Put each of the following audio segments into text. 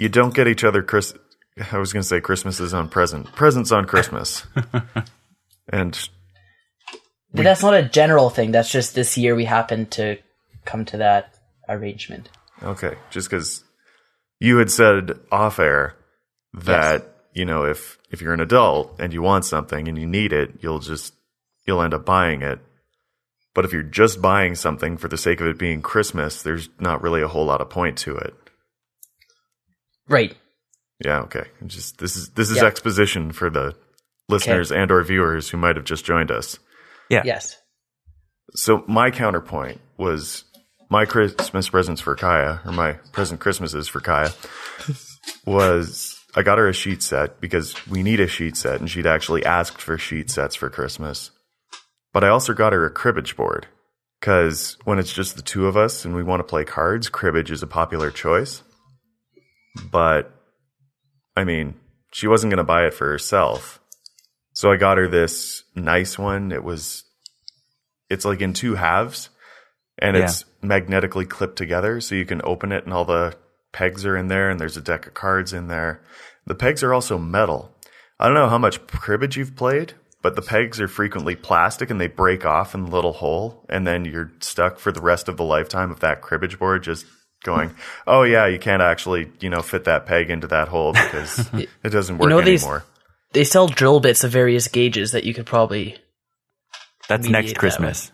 you don't get each other Chris. I was going to say Christmas is on present, presents on Christmas, and But that's not a general thing. That's just this year we happened to come to that arrangement. okay, just because you had said off air that you know if if you're an adult and you want something and you need it, you'll just you'll end up buying it. But if you're just buying something for the sake of it being Christmas, there's not really a whole lot of point to it. Right. Yeah, okay. Just this is this is Yeah. exposition for the listeners and or viewers who might have just joined us. Yeah. Yes. So my counterpoint was my Christmas presents for Kaya, or my present Christmases for Kaya, was I got her a sheet set because we need a sheet set, and she'd actually asked for sheet sets for Christmas. But I also got her a cribbage board because when it's just the two of us and we want to play cards, cribbage is a popular choice. But I mean, she wasn't going to buy it for herself. So I got her this nice one. It was it's like in two halves and Yeah. it's magnetically clipped together so you can open it and all the pegs are in there and there's a deck of cards in there. The pegs are also metal. I don't know how much cribbage you've played, but the pegs are frequently plastic and they break off in the little hole and then you're stuck for the rest of the lifetime of that cribbage board just going, "Oh yeah, you can't actually, you know, fit that peg into that hole because it doesn't work know anymore." They sell drill bits of various gauges that you could probably. That's Mediate next that Christmas.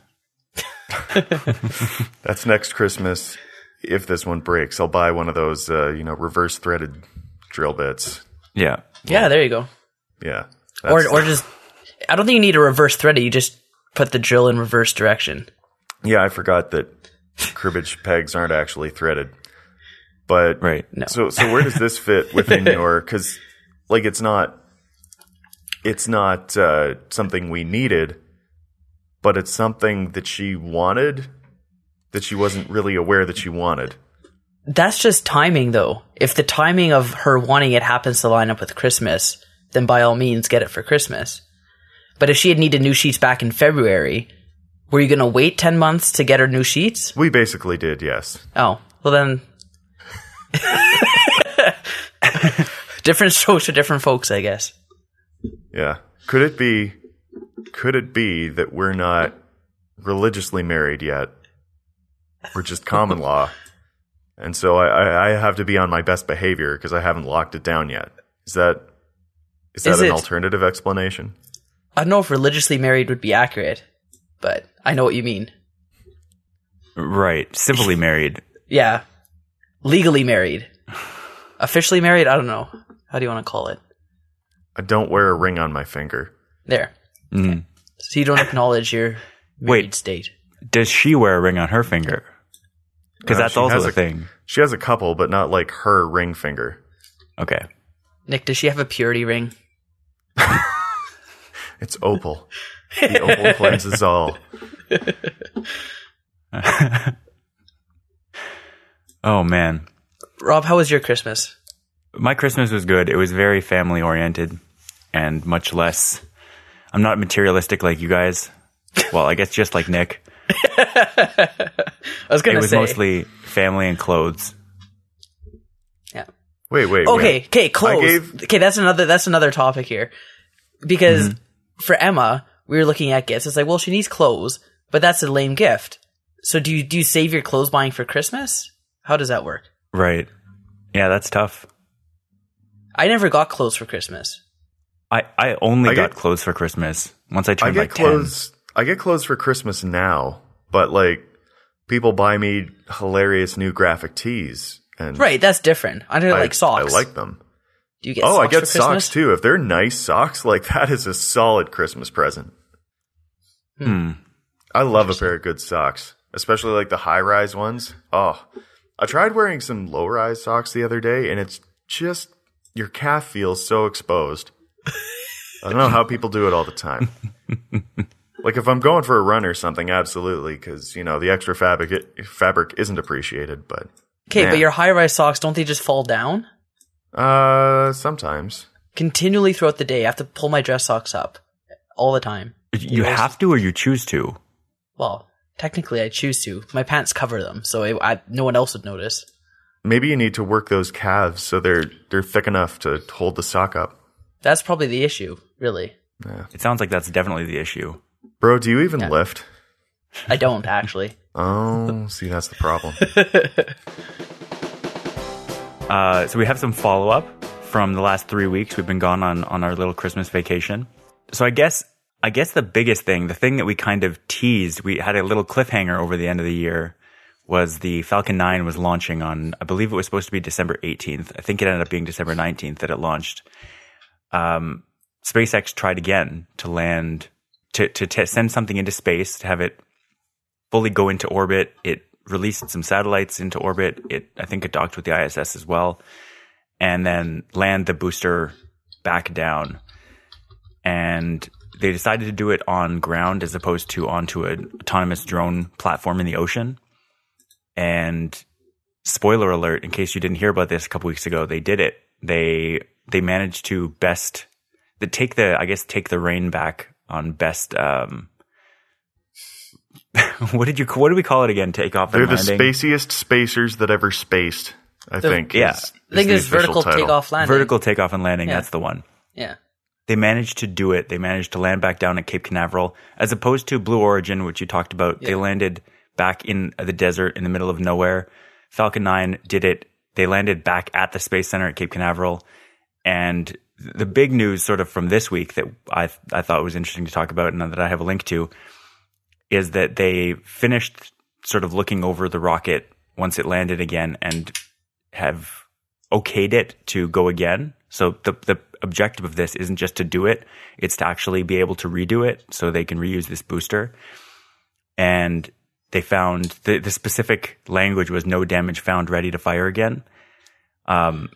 That's next Christmas. If this one breaks, I'll buy one of those, uh, you know, reverse threaded drill bits. Yeah. Yeah, there you go. Yeah. Or or just. I don't think you need a reverse thread. You just put the drill in reverse direction. yeah, I forgot that cribbage pegs aren't actually threaded. But Right. No. So so where does this fit within your? Because like it's not, it's not uh, something we needed, but it's something that she wanted that she wasn't really aware that she wanted. That's just timing, though. If the timing of her wanting it happens to line up with Christmas, then by all means get it for Christmas. But if she had needed new sheets back in February, were you going to wait 10 months to get her new sheets? We basically did, yes. Oh, well then. different strokes for different folks, I guess. Yeah. Could it be? Could it be that we're not religiously married yet? We're just common law, and so I, I, I have to be on my best behavior because I haven't locked it down yet. Is that is that Is an it? alternative explanation? I don't know if religiously married would be accurate, but I know what you mean. Right. Civilly married. Yeah. Legally married. Officially married? I don't know. How do you want to call it? I don't wear a ring on my finger. There. Mhm. So you don't acknowledge your married Wait. state. Does she wear a ring on her finger? Because Uh, that's she also has a a- thing. She has a couple, but not like her ring finger. Okay. Nick, does she have a purity ring? It's opal. The opal cleanses all. Oh man. Rob, how was your Christmas? My Christmas was good. It was very family oriented and much less. I'm not materialistic like you guys. Well, I guess just like Nick. I was gonna It was say. mostly family and clothes. yeah. Wait, wait. Okay, wait. okay, clothes. gave- Okay, that's another that's another topic here. Because mm-hmm. for Emma, we were looking at gifts. It's like, well, she needs clothes, but that's a lame gift. So do you do you save your clothes buying for Christmas? How does that work? Right. Yeah, that's tough. I never got clothes for Christmas. I, I only I got get- clothes for Christmas once I I turned get like clothes. I get clothes for Christmas now, but like people buy me hilarious new graphic tees, and Right, that's different. I don't like socks. I like them. Do you get? Oh, I get socks too. If they're nice socks, like that is a solid Christmas present. 10. Hmm. I love a pair of good socks, especially like the high rise ones. Oh, I tried wearing some low rise socks the other day, and it's just your calf feels so exposed. I don't know how people do it all the time. like if I'm going for a run or something, absolutely, because you know the extra fabric it, fabric isn't appreciated. But Okay, Man. but your high rise socks don't they just fall down uh, sometimes continually throughout the day? I have to pull my dress socks up all the time. You have to or you choose to? Well, technically, I choose to. My pants cover them, so I, I, no one else would notice. maybe you need to work those calves so they're they're thick enough to hold the sock up. That's probably the issue, really. It sounds like that's definitely the issue. Bro, do you even lift? I don't actually. Oh, see, that's the problem. Uh, so we have some follow up from the last three weeks. We've been gone on on our little Christmas vacation. So I guess I guess the biggest thing, the thing that we kind of teased, we had a little cliffhanger over the end of the year, was the Falcon 9 was launching on. I believe it was supposed to be December 18th. I think it ended up being December 19th that it launched. Um, SpaceX tried again to land to to t- send something into space to have it fully go into orbit. It released some satellites into orbit. It I think it docked with the ISS as well, and then land the booster back down. And they decided to do it on ground as opposed to onto an autonomous drone platform in the ocean. And spoiler alert, in case you didn't hear about this a couple weeks ago, they did it. They they managed to best the take the I guess take the reign back on best um what did you what do we call it again? Takeoff. They're and the landing. spaciest spacers that ever spaced. I think. yeah. is- I think it's vertical title. takeoff landing. Vertical takeoff and landing. Yeah. That's the one. Yeah. They managed to do it. They managed to land back down at Cape Canaveral, as opposed to Blue Origin, which you talked about. They landed back in the desert in the middle of nowhere. Falcon 9 did it. They landed back at the Space Center at Cape Canaveral. And the big news, sort of from this week, that I I thought was interesting to talk about, and that I have a link to, is that they finished sort of looking over the rocket once it landed again and have okayed it to go again. So the the objective of this isn't just to do it; it's to actually be able to redo it, so they can reuse this booster. And they found the the specific language was no damage found, ready to fire again. Um,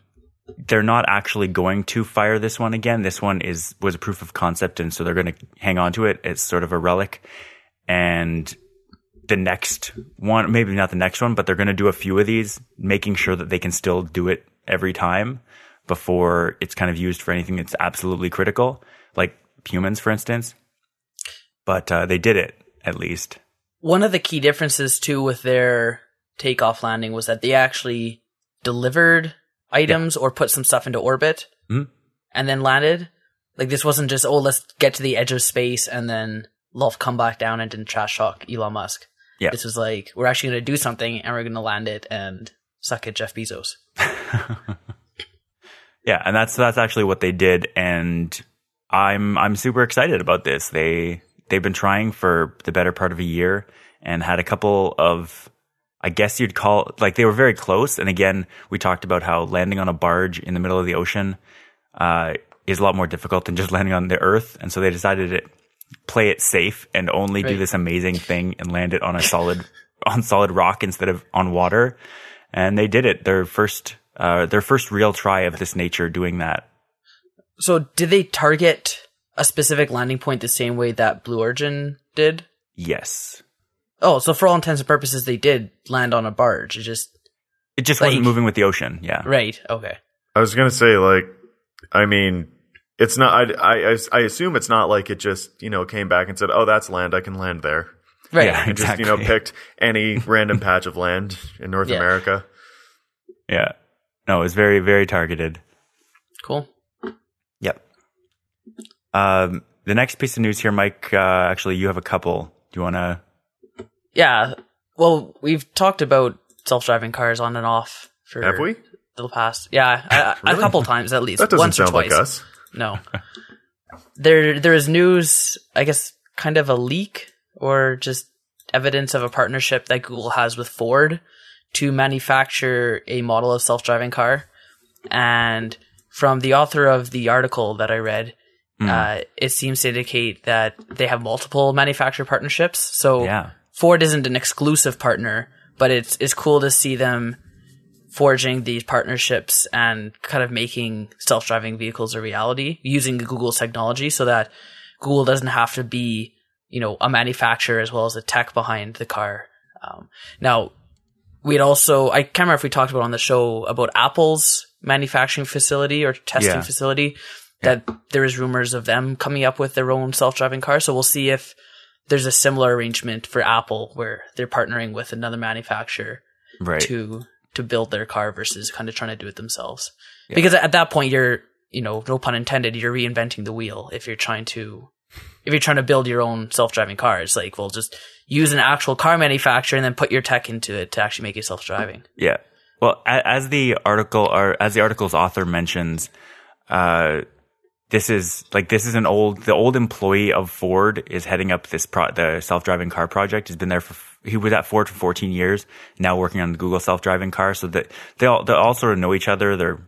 they're not actually going to fire this one again. This one is was a proof of concept, and so they're going to hang on to it. It's sort of a relic, and the next one, maybe not the next one, but they're going to do a few of these, making sure that they can still do it every time before it's kind of used for anything that's absolutely critical, like humans, for instance. But uh, they did it at least. One of the key differences too with their takeoff landing was that they actually delivered items or put some stuff into orbit Mhm. and then landed. Like this wasn't just oh let's get to the edge of space and then love come back down and didn't trash talk Elon Musk. Yeah. This was like we're actually going to do something and we're going to land it and suck at Jeff Bezos. Yeah, and that's that's actually what they did, and I'm I'm super excited about this. They they've been trying for the better part of a year and had a couple of I guess you'd call like they were very close. And again, we talked about how landing on a barge in the middle of the ocean uh, is a lot more difficult than just landing on the Earth, and so they decided to play it safe and only do this amazing thing and land it on a solid on solid rock instead of on water. And they did it. Their first uh, their first real try of this nature doing that. So did they target a specific landing point the same way that Blue Origin did? Yes. Oh, so for all intents and purposes, they did land on a barge. It just It just Like- wasn't moving with the ocean. Yeah. right. Okay. I was gonna say, like, I mean, it's not. I, I I assume it's not like it just you know came back and said, "Oh, that's land. I can land there." Right. Yeah. And just you know picked any random patch of land in North Yeah. America. Yeah. No, it was very, very targeted. Cool. Yep. Um, the next piece of news here, Mike, uh, actually, you have a couple. Do you want to? Yeah. Well, we've talked about self-driving cars on and off for Have we? the past. Yeah, I, I- a Really? couple times at least. That doesn't once or sound like us. No. there there is news, I guess kind of a leak or just evidence of a partnership that Google has with Ford to manufacture a model of self-driving car. And from the author of the article that I read, uh, it seems to indicate that they have multiple manufacturer partnerships. So Yeah. Ford isn't an exclusive partner, but it's it's cool to see them forging these partnerships and kind of making self-driving vehicles a reality using Google's technology so that Google doesn't have to be, you know, a manufacturer as well as the tech behind the car. Um, now, we'd also, I can't remember if we talked about on the show about Apple's manufacturing facility or testing Yeah. facility that there is rumors of them coming up with their own self-driving car. So we'll see if there's a similar arrangement for Apple where they're partnering with another manufacturer Right. to to build their car versus kind of trying to do it themselves. Because at that point, you're, you know, no pun intended, you're reinventing the wheel if you're trying to, if you're trying to build your own self-driving car. It's like, well, just use an actual car manufacturer and then put your tech into it to actually make it self-driving. Yeah. Well, as the article or as the article's author mentions, uh, this is like this is an old the old employee of Ford is heading up this pro- the self driving car project. He's been there for he was at Ford for 14 years, now working on the Google self driving car. So that they all they all sort of know each other. They're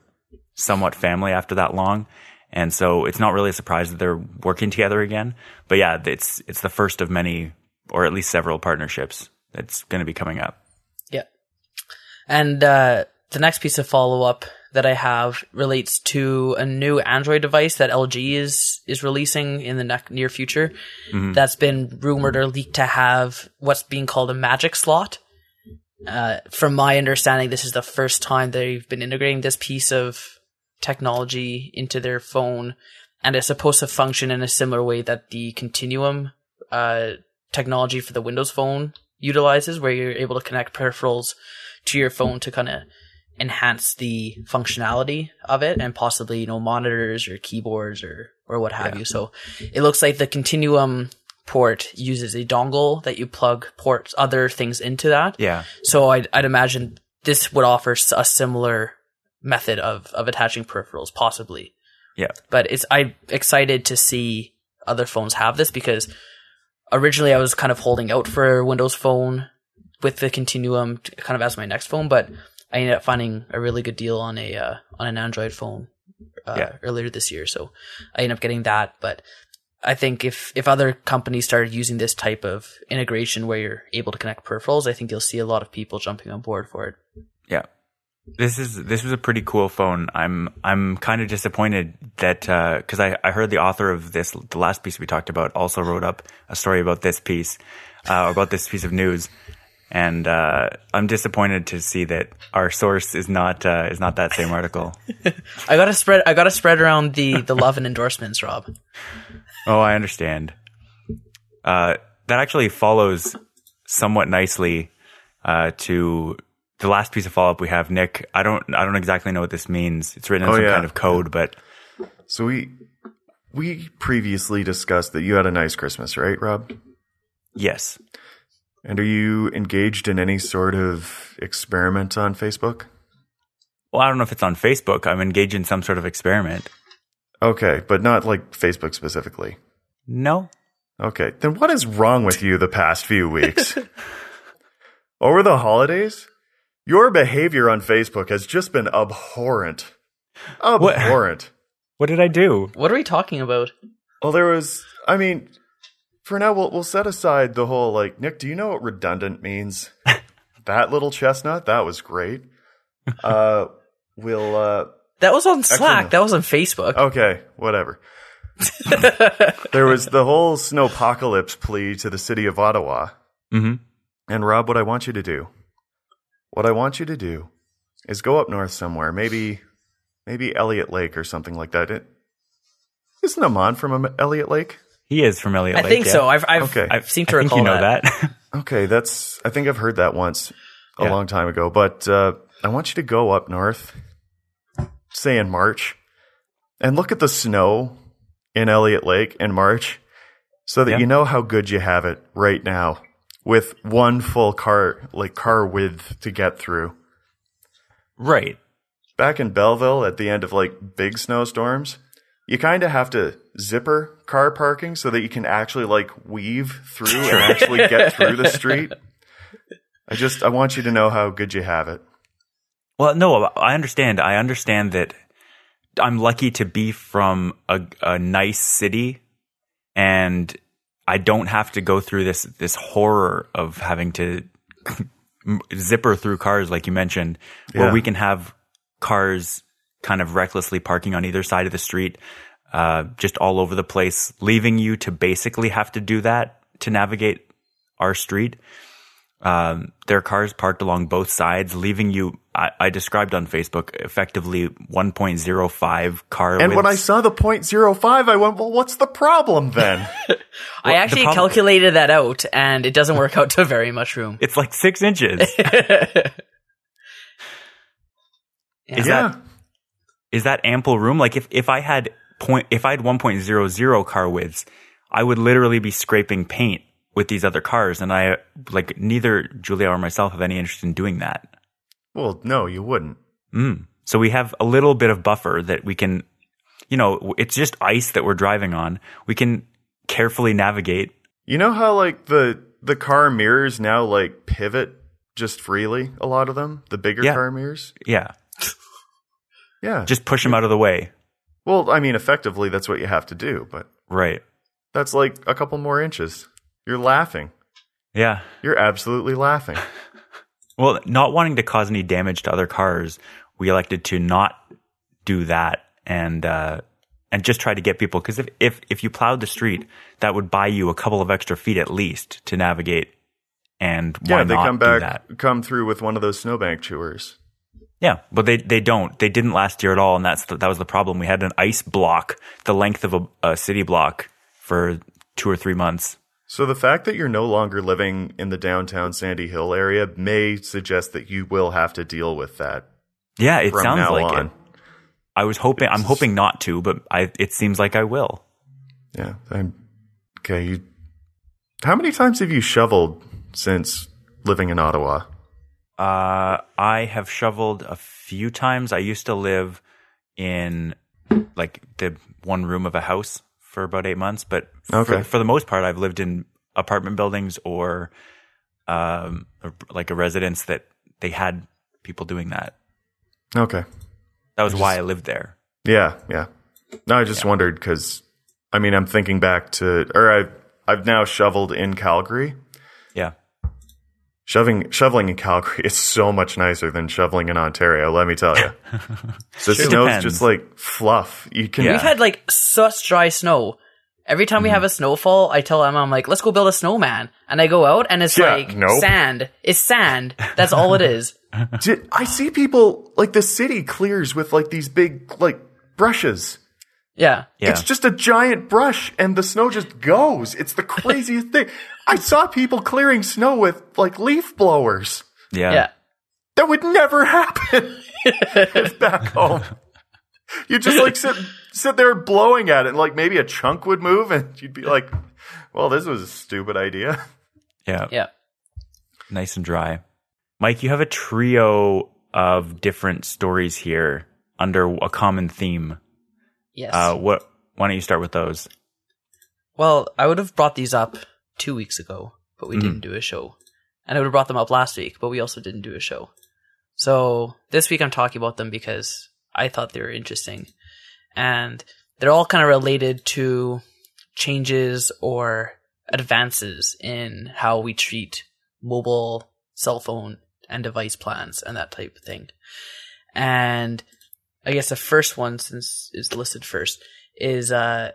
somewhat family after that long. And so it's not really a surprise that they're working together again. But yeah, it's it's the first of many or at least several partnerships that's going to be coming up. Yeah. And uh, the next piece of follow up that I have relates to a new Android device that LG is is releasing in the ne- near future. That's been rumored or leaked to have what's being called a magic slot. Uh, from my understanding, this is the first time they've been integrating this piece of technology into their phone, and it's supposed to function in a similar way that the Continuum uh, technology for the Windows Phone utilizes, where you're able to connect peripherals to your phone to kind of enhance the functionality of it and possibly you know monitors or keyboards or or what have you so it looks like the continuum port uses a dongle that you plug ports other things into that Yeah. so I'd, I'd imagine this would offer a similar method of of attaching peripherals possibly Yeah. but it's I'm excited to see other phones have this because originally I was kind of holding out for a Windows Phone with the Continuum kind of as my next phone, but I ended up finding a really good deal on a uh, on an Android phone uh, Yeah. earlier this year, so I ended up getting that. But I think if if other companies started using this type of integration where you're able to connect peripherals, I think you'll see a lot of people jumping on board for it. Yeah. This is this was a pretty cool phone. I'm I'm kind of disappointed that because I I heard the author of this the last piece we talked about also wrote up a story about this piece uh, about this piece of news, and uh, I'm disappointed to see that our source is not uh, is not that same article. I gotta spread I gotta spread around the the love and endorsements, Rob. Oh, I understand. Uh, that actually follows somewhat nicely uh, to the last piece of follow up we have. Nick, I don't I don't exactly know what this means. It's written in Oh, some yeah. kind of code, but So we we previously discussed that you had a nice Christmas, right, Rob? yes. And are you engaged in any sort of experiment on Facebook? Well, I don't know if it's on Facebook. I'm engaged in some sort of experiment. Okay, but not like Facebook specifically. No. Okay, then what is wrong with you the past few weeks? Over the holidays, your behavior on Facebook has just been abhorrent. Abhorrent. What did I do? What are we talking about? Well, there was. I mean, for now, we'll we'll set aside the whole like Nick. Do you know what redundant means? that little chestnut. That was great. Uh, we'll. Uh, That was on Slack. no. That was on Facebook. okay, whatever. there was the whole snowpocalypse plea to the city of Ottawa. hmm And Rob, what I want you to do, what I want you to do, is go up north somewhere. Maybe, maybe Elliott Lake or something like that. It, isn't Amon from Elliott Lake? He is from Elliott I Lake, think yeah. so. I've I've, Okay. I've seemed I to think recall you know that. that. Okay, that's. I think I've heard that once a Yeah. long time ago. But uh, I want you to go up north, say in March, and look at the snow in Elliott Lake in March, so that Yeah. you know how good you have it right now with one full car, like car width to get through. right. Back in Belleville, at the end of like big snowstorms, you kind of have to zipper car parking so that you can actually like weave through and actually get through the street. I just I want you to know how good you have it. Well, no, I understand. I understand that I'm lucky to be from a, a nice city and I don't have to go through this, this horror of having to zipper through cars, like you mentioned, where Yeah. we can have cars kind of recklessly parking on either side of the street, uh, just all over the place, leaving you to basically have to do that to navigate our street. Um, there are cars parked along both sides, leaving you. I, I described on Facebook effectively 1.05 car. And when I saw the point zero five, I went, "Well, what's the problem then?" I actually problem- calculated that out, and it doesn't work out to very much room. it's like six inches. Is Yeah. that is that ample room? Like if if I had point if I had 1.00 car widths, I would literally be scraping paint with these other cars, and I like neither Julia or myself have any interest in doing that. Well, no, you wouldn't. Mm. So we have a little bit of buffer that we can, you know, it's just ice that we're driving on. We can carefully navigate. You know how like the the car mirrors now like pivot just freely, a lot of them? The bigger Yeah. car mirrors? Yeah, Yeah. just push them out of the way. well, I mean effectively that's what you have to do, but Right. that's like a couple more inches. You're laughing. Yeah. You're absolutely laughing. Well, not wanting to cause any damage to other cars, we elected to not do that and uh, and just try to get people because if, if if you plowed the street, that would buy you a couple of extra feet at least to navigate. And why yeah, they not come do back that? come through with one of those snowbank chewers. Yeah, but they they don't. They didn't last year at all, and that's the, that was the problem. We had an ice block the length of a, a city block for two or three months. So the fact that you're no longer living in the downtown Sandy Hill area may suggest that you will have to deal with that Yeah, it from sounds now like on. it. I was hoping. I'm hoping not to, but I. It seems like I will. Yeah. I'm, okay. You, how many times have you shoveled since living in Ottawa? Uh, I have shoveled a few times. I used to live in like the one room of a house for about eight months, but Okay. for, for the most part, I've lived in apartment buildings or um, like a residence that they had people doing that. Okay. That was why I lived there. Yeah. Yeah. No, I just wondered because, I mean, I'm thinking back to, or I've, I've now shoveled in Calgary. Yeah. Shoving, shoveling in Calgary is so much nicer than shoveling in Ontario. Let me tell you. the Sure snow's depends. just like fluff. You can, Yeah. We've had like such dry snow. Every time we Mm-hmm. have a snowfall, I tell Emma, I'm like, let's go build a snowman. And I go out and it's Yeah, like nope. sand. It's sand. That's all it is. Did- I see people like the city clears with like these big like brushes. Yeah. Yeah. It's just a giant brush and the snow just goes. It's the craziest thing. I saw people clearing snow with like leaf blowers. yeah. Yeah. That would never happen back home. You just like sit sit there blowing at it and like maybe a chunk would move and you'd be like, well, this was a stupid idea. Yeah. Yeah. Nice and dry. Mike, you have a trio of different stories here under a common theme. Yes. Uh, what? Why don't you start with those? well, I would have brought these up two weeks ago, but we didn't do a show. And I would have brought them up last week, but we also didn't do a show. So this week I'm talking about them because I thought they were interesting. And they're all kind of related to changes or advances in how we treat mobile cell phone and device plans and that type of thing. And I guess the first one, since is listed first, is uh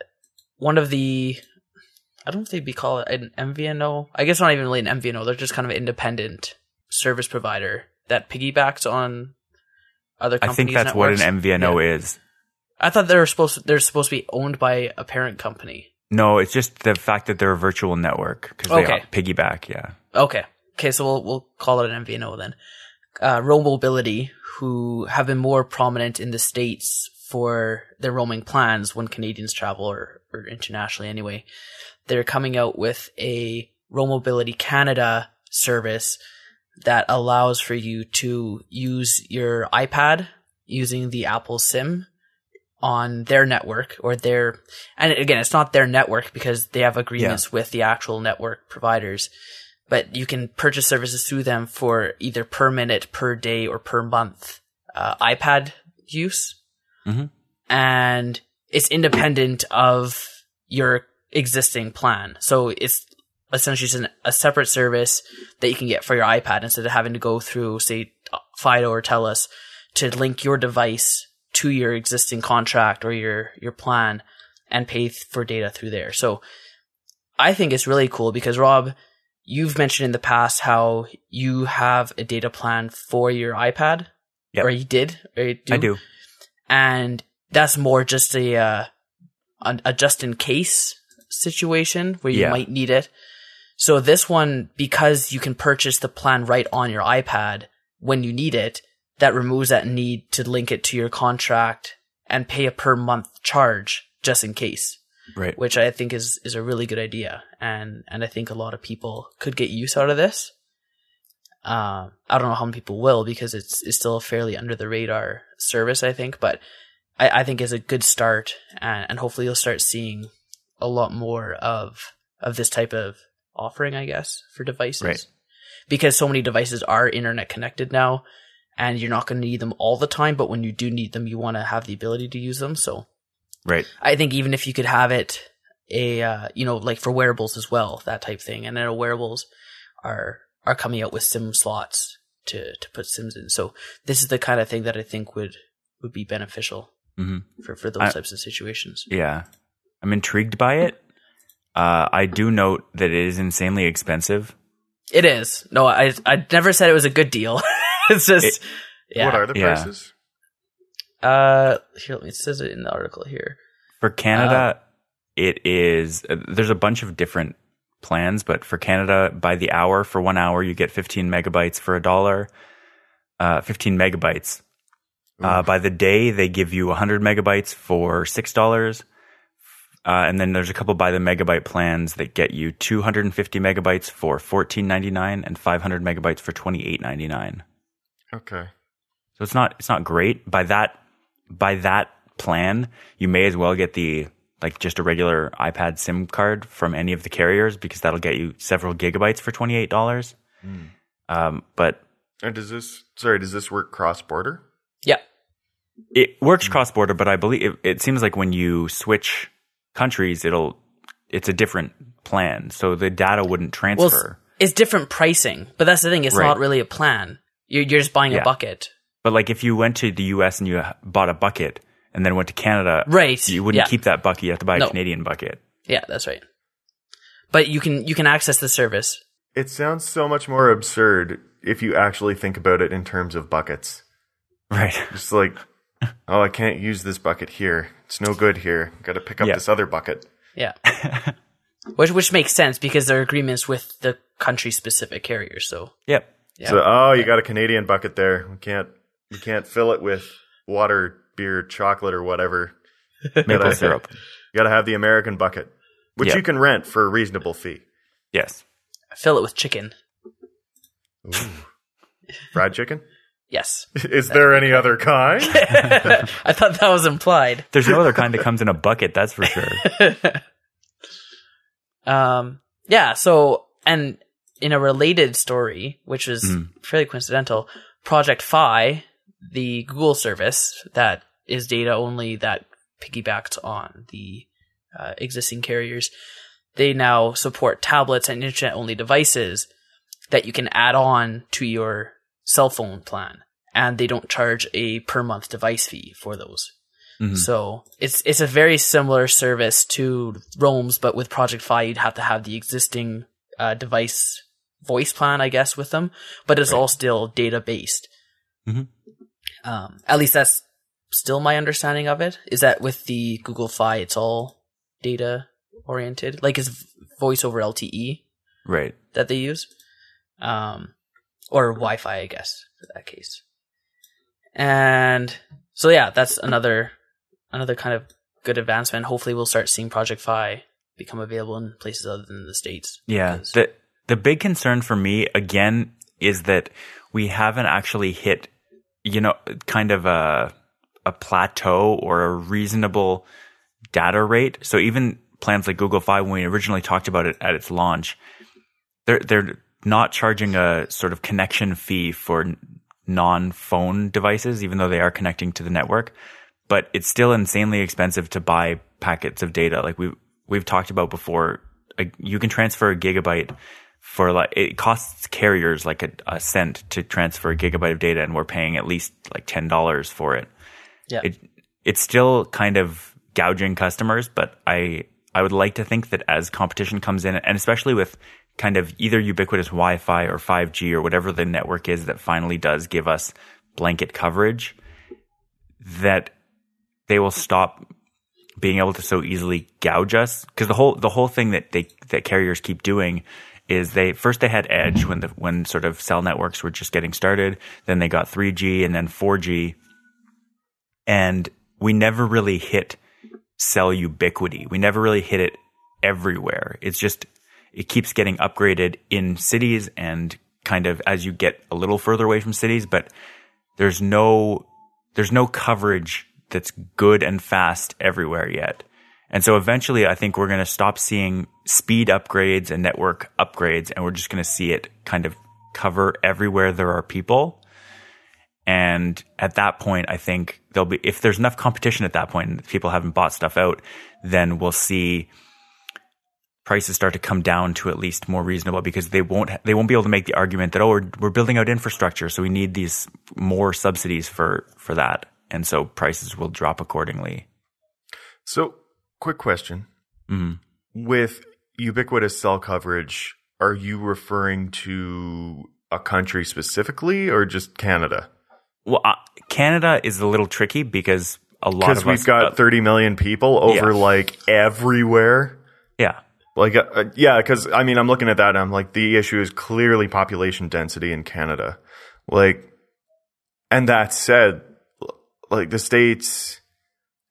one of the I don't think we call it an MVNO. I guess not even really an MVNO. They're just kind of an independent service provider that piggybacks on other companies. I think that's what an networks. MVNO is. I thought they were supposed to, they're supposed to be owned by a parent company. No, it's just the fact that they're a virtual network because they Okay. piggyback. Yeah. Okay. Okay, so we'll we'll call it an MVNO then. Uh, Roam Mobility, who have been more prominent in the states for their roaming plans when Canadians travel or, or internationally anyway, they're coming out with a Roam Mobility Canada service that allows for you to use your iPad using the Apple SIM on their network or their and again it's not their network because they have agreements with the actual network providers but you can purchase services through them for either per minute per day or per month uh, ipad use Mhm. and it's independent of your existing plan so it's essentially just an, a separate service that you can get for your ipad instead of having to go through say fido or telus to link your device to your existing contract or your your plan and pay th- for data through there. So I think it's really cool because Rob, you've mentioned in the past how you have a data plan for your iPad, Yep. or you did, or you do, I do. and that's more just a uh, a, a just in case situation where you Yeah. might need it. So this one, because you can purchase the plan right on your iPad when you need it, that removes that need to link it to your contract and pay a per month charge just in case, Right. which I think is is a really good idea, and and I think a lot of people could get use out of this. Um, I don't know how many people will because it's it's still a fairly under the radar service, I think, but I, I think is a good start, and, and hopefully you'll start seeing a lot more of of this type of offering, I guess, for devices, Right. because so many devices are internet connected now, and you're not going to need them all the time, but when you do need them, you want to have the ability to use them. So Right. I think even if you could have it a uh, you know like for wearables as well, that type thing, and I know wearables are are coming out with SIM slots to to put SIMs in. So this is the kind of thing that I think would would be beneficial hmm for for those I- types of situations. Yeah. I'm intrigued by it. Uh, I do note that it is insanely expensive. It is. No, I I never said it was a good deal. it's just It- yeah. What are the Yeah. prices? uh here let me it says it in the article here. For Canada, it is, uh, there's a bunch of different plans, but for Canada, by the hour, for one hour, you get 15 megabytes for a dollar, uh, 15 megabytes. Uh, by the day, they give you 100 megabytes for $6. Uh, and then there's a couple by the megabyte plans that get you 250 megabytes for $14.99 and 500 megabytes for $28.99. Okay. So it's not it's not great. By that by that plan, you may as well get the like just a regular iPad SIM card from any of the carriers because that'll get you several gigabytes for twenty eight dollars. Um, but And does this? Sorry, does this work cross border? Yeah. it works cross border. But I believe it, it seems like when you switch countries, it'll it's a different plan, so the data wouldn't transfer. it's, it's different pricing, but that's the thing. It's Right. not really a plan. You're you're just buying Yeah. a bucket, but like if you went to the U.S. and you bought a bucket and then went to Canada, right? you wouldn't yeah. keep that bucket. You have to buy a No. Canadian bucket. Yeah, that's right. But you can you can access the service. It sounds so much more absurd if you actually think about it in terms of buckets. Right. Just like, oh, I can't use this bucket here. It's no good here. Got to pick up Yeah. this other bucket. Yeah. which which makes sense because there are agreements with the country specific carriers. So Yep. yeah. So, oh, you got a Canadian bucket there. We can't, we can't fill it with water, beer, chocolate, or whatever. Maple Gotta- syrup. You got to have the American bucket, which Yeah. you can rent for a reasonable fee. Yes. fill it with chicken. Fried chicken? Yes. Is there any other kind? I thought that was implied. There's no other kind that comes in a bucket, that's for sure. Um, yeah. So, and in a related story, which was Mhm. fairly coincidental, Project Fi, the Google service that is data only that piggybacked on the uh, existing carriers, they now support tablets and internet only devices that you can add on to your cell phone plan, and they don't charge a per month device fee for those. Mhm. So it's it's a very similar service to Roam's, but with Project Fi, you'd have to have the existing uh, device voice plan, I guess, with them. But it's Right. all still data based. Mhm. Um, at least that's still my understanding of it. Is that with the Google Fi, it's all data oriented, like it's voice over LTE Right. that they use, um, or Wi-Fi, I guess, for that case. And so, yeah, that's another another kind of good advancement. Hopefully, we'll start seeing Project Fi become available in places other than the states. Yeah. The the big concern for me again is that we haven't actually hit, you know, kind of a a plateau or a reasonable data rate. So even plans like Google Fi, when we originally talked about it at its launch, they're they're not charging a sort of connection fee for non-phone devices, even though they are connecting to the network. But it's still insanely expensive to buy packets of data. Like we we've talked about before, like you can transfer a gigabyte for like it costs carriers like a, a cent to transfer a gigabyte of data, and we're paying at least like ten dollars for it. yeah, It it's still kind of gouging customers, but I I would like to think that as competition comes in, and especially with kind of either ubiquitous Wi-Fi or 5G or whatever the network is that finally does give us blanket coverage, that they will stop being able to so easily gouge us because the whole the whole thing that they that carriers keep doing is they first they had Edge when the when sort of cell networks were just getting started. Then they got 3G and then 4G, and we never really hit cell ubiquity. We never really hit it everywhere. It's just it keeps getting upgraded in cities and kind of as you get a little further away from cities, but there's no there's no coverage that's good and fast everywhere yet. And so eventually I think we're going to stop seeing speed upgrades and network upgrades and we're just going to see it kind of cover everywhere there are people. And at that point, I think there'll be, if there's enough competition at that point and people haven't bought stuff out, then we'll see prices start to come down to at least more reasonable because they won't, they won't be able to make the argument that, oh, we're, we're building out infrastructure. So we need these more subsidies for, for that. And so prices will drop accordingly. So, quick question. With ubiquitous cell coverage, are you referring to a country specifically or just Canada? Well, uh, Canada is a little tricky because a lot Because of we've got uh, 30 million people over Yeah. like everywhere. Like, uh, uh, yeah, because I mean, I'm looking at that and I'm like, the issue is clearly population density in Canada. Like, and that said, like the States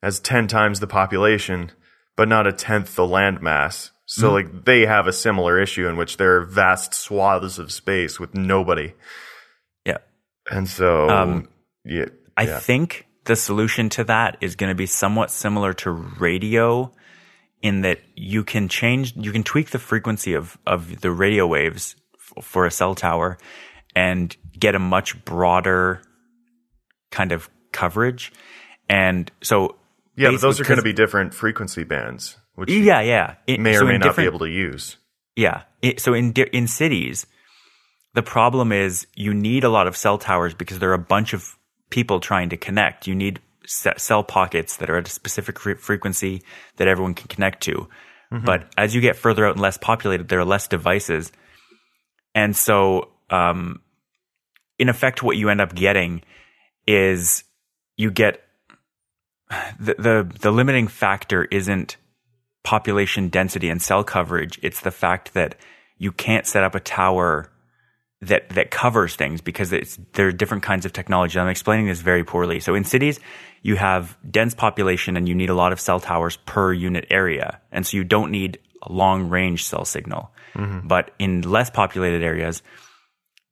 has 10 times the population, but not a tenth the land mass. So, like, they have a similar issue in which there are vast swaths of space with nobody. yeah. And so, Um, yeah. I yeah. think the solution to that is going to be somewhat similar to radio in that you can change, you can tweak the frequency of, of the radio waves f- for a cell tower and get a much broader kind of coverage. And so, yeah, but those are going to be different frequency bands, which yeah, yeah. It- may or so may not be able to use. Yeah. It, so in in cities, the problem is you need a lot of cell towers because there are a bunch of people trying to connect. You need cell pockets that are at a specific fre- frequency that everyone can connect to. But as you get further out and less populated, there are less devices, and so um, in effect, what you end up getting is you get the the, the limiting factor isn't population density and cell coverage. It's the fact that you can't set up a tower that that covers things because it's there are different kinds of technology. I'm explaining this very poorly. So in cities, you have dense population and you need a lot of cell towers per unit area, and so you don't need a long range cell signal. Mm-hmm. But in less populated areas,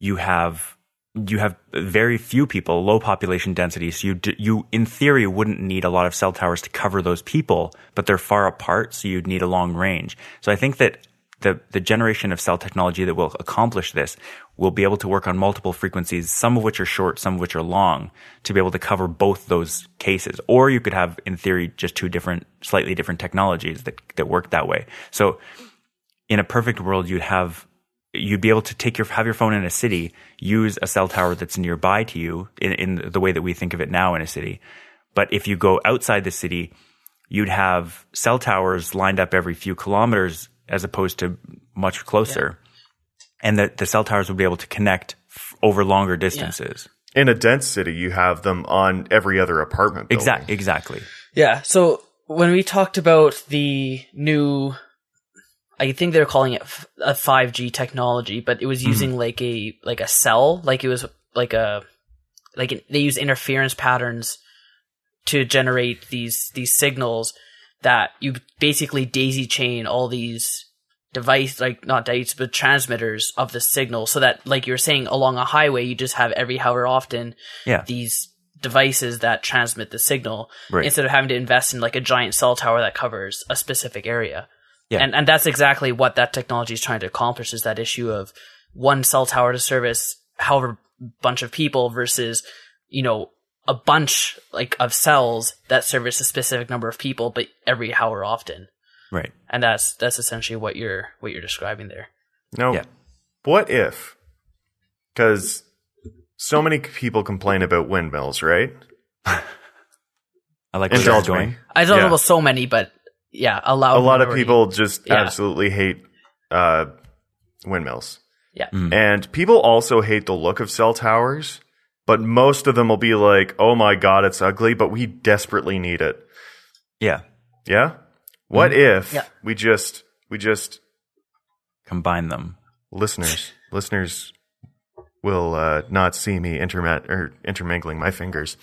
you have you have very few people, low population density. So you d- you in theory wouldn't need a lot of cell towers to cover those people, but they're far apart, so you'd need a long range. So I think that the the generation of cell technology that will accomplish this will be able to work on multiple frequencies, some of which are short, some of which are long, to be able to cover both those cases. Or you could have, in theory, just two different, slightly different technologies that that work that way. So in a perfect world, you'd have you'd be able to take your have your phone in a city, use a cell tower that's nearby to you in, in the way that we think of it now in a city. But if you go outside the city, you'd have cell towers lined up every few kilometers as opposed to much closer. And that the cell towers would be able to connect f- over longer distances. In a dense city, you have them on every other apartment building. Exactly. Exactly. Yeah. So when we talked about the new, I think they're calling it f- a 5G technology, but it was hmm. using like a like a cell, like it was like a like an, they use interference patterns to generate these these signals that you basically daisy chain all these device like not devices but transmitters of the signal so that like you're saying along a highway you just have every however often Yeah. these devices that transmit the signal Right. instead of having to invest in like a giant cell tower that covers a specific area. Yeah. And and that's exactly what that technology is trying to accomplish is that issue of one cell tower to service however bunch of people versus, you know, a bunch like of cells that service a specific number of people but every however often. Right. And that's that's essentially what you're what you're describing there. No. Yeah. What if? Because so many people complain about windmills, right? I like where Indulge that's going. me. I don't Yeah. know about so many, but yeah, a allow A lot of people just Yeah. absolutely hate uh, windmills. Yeah. And people also hate the look of cell towers, but most of them will be like, oh my God, it's ugly, but we desperately need it. Yeah. Yeah? What mm-hmm. if Yeah. we just, we just, Combine them. listeners, listeners will uh, not see me intermet or intermingling my fingers.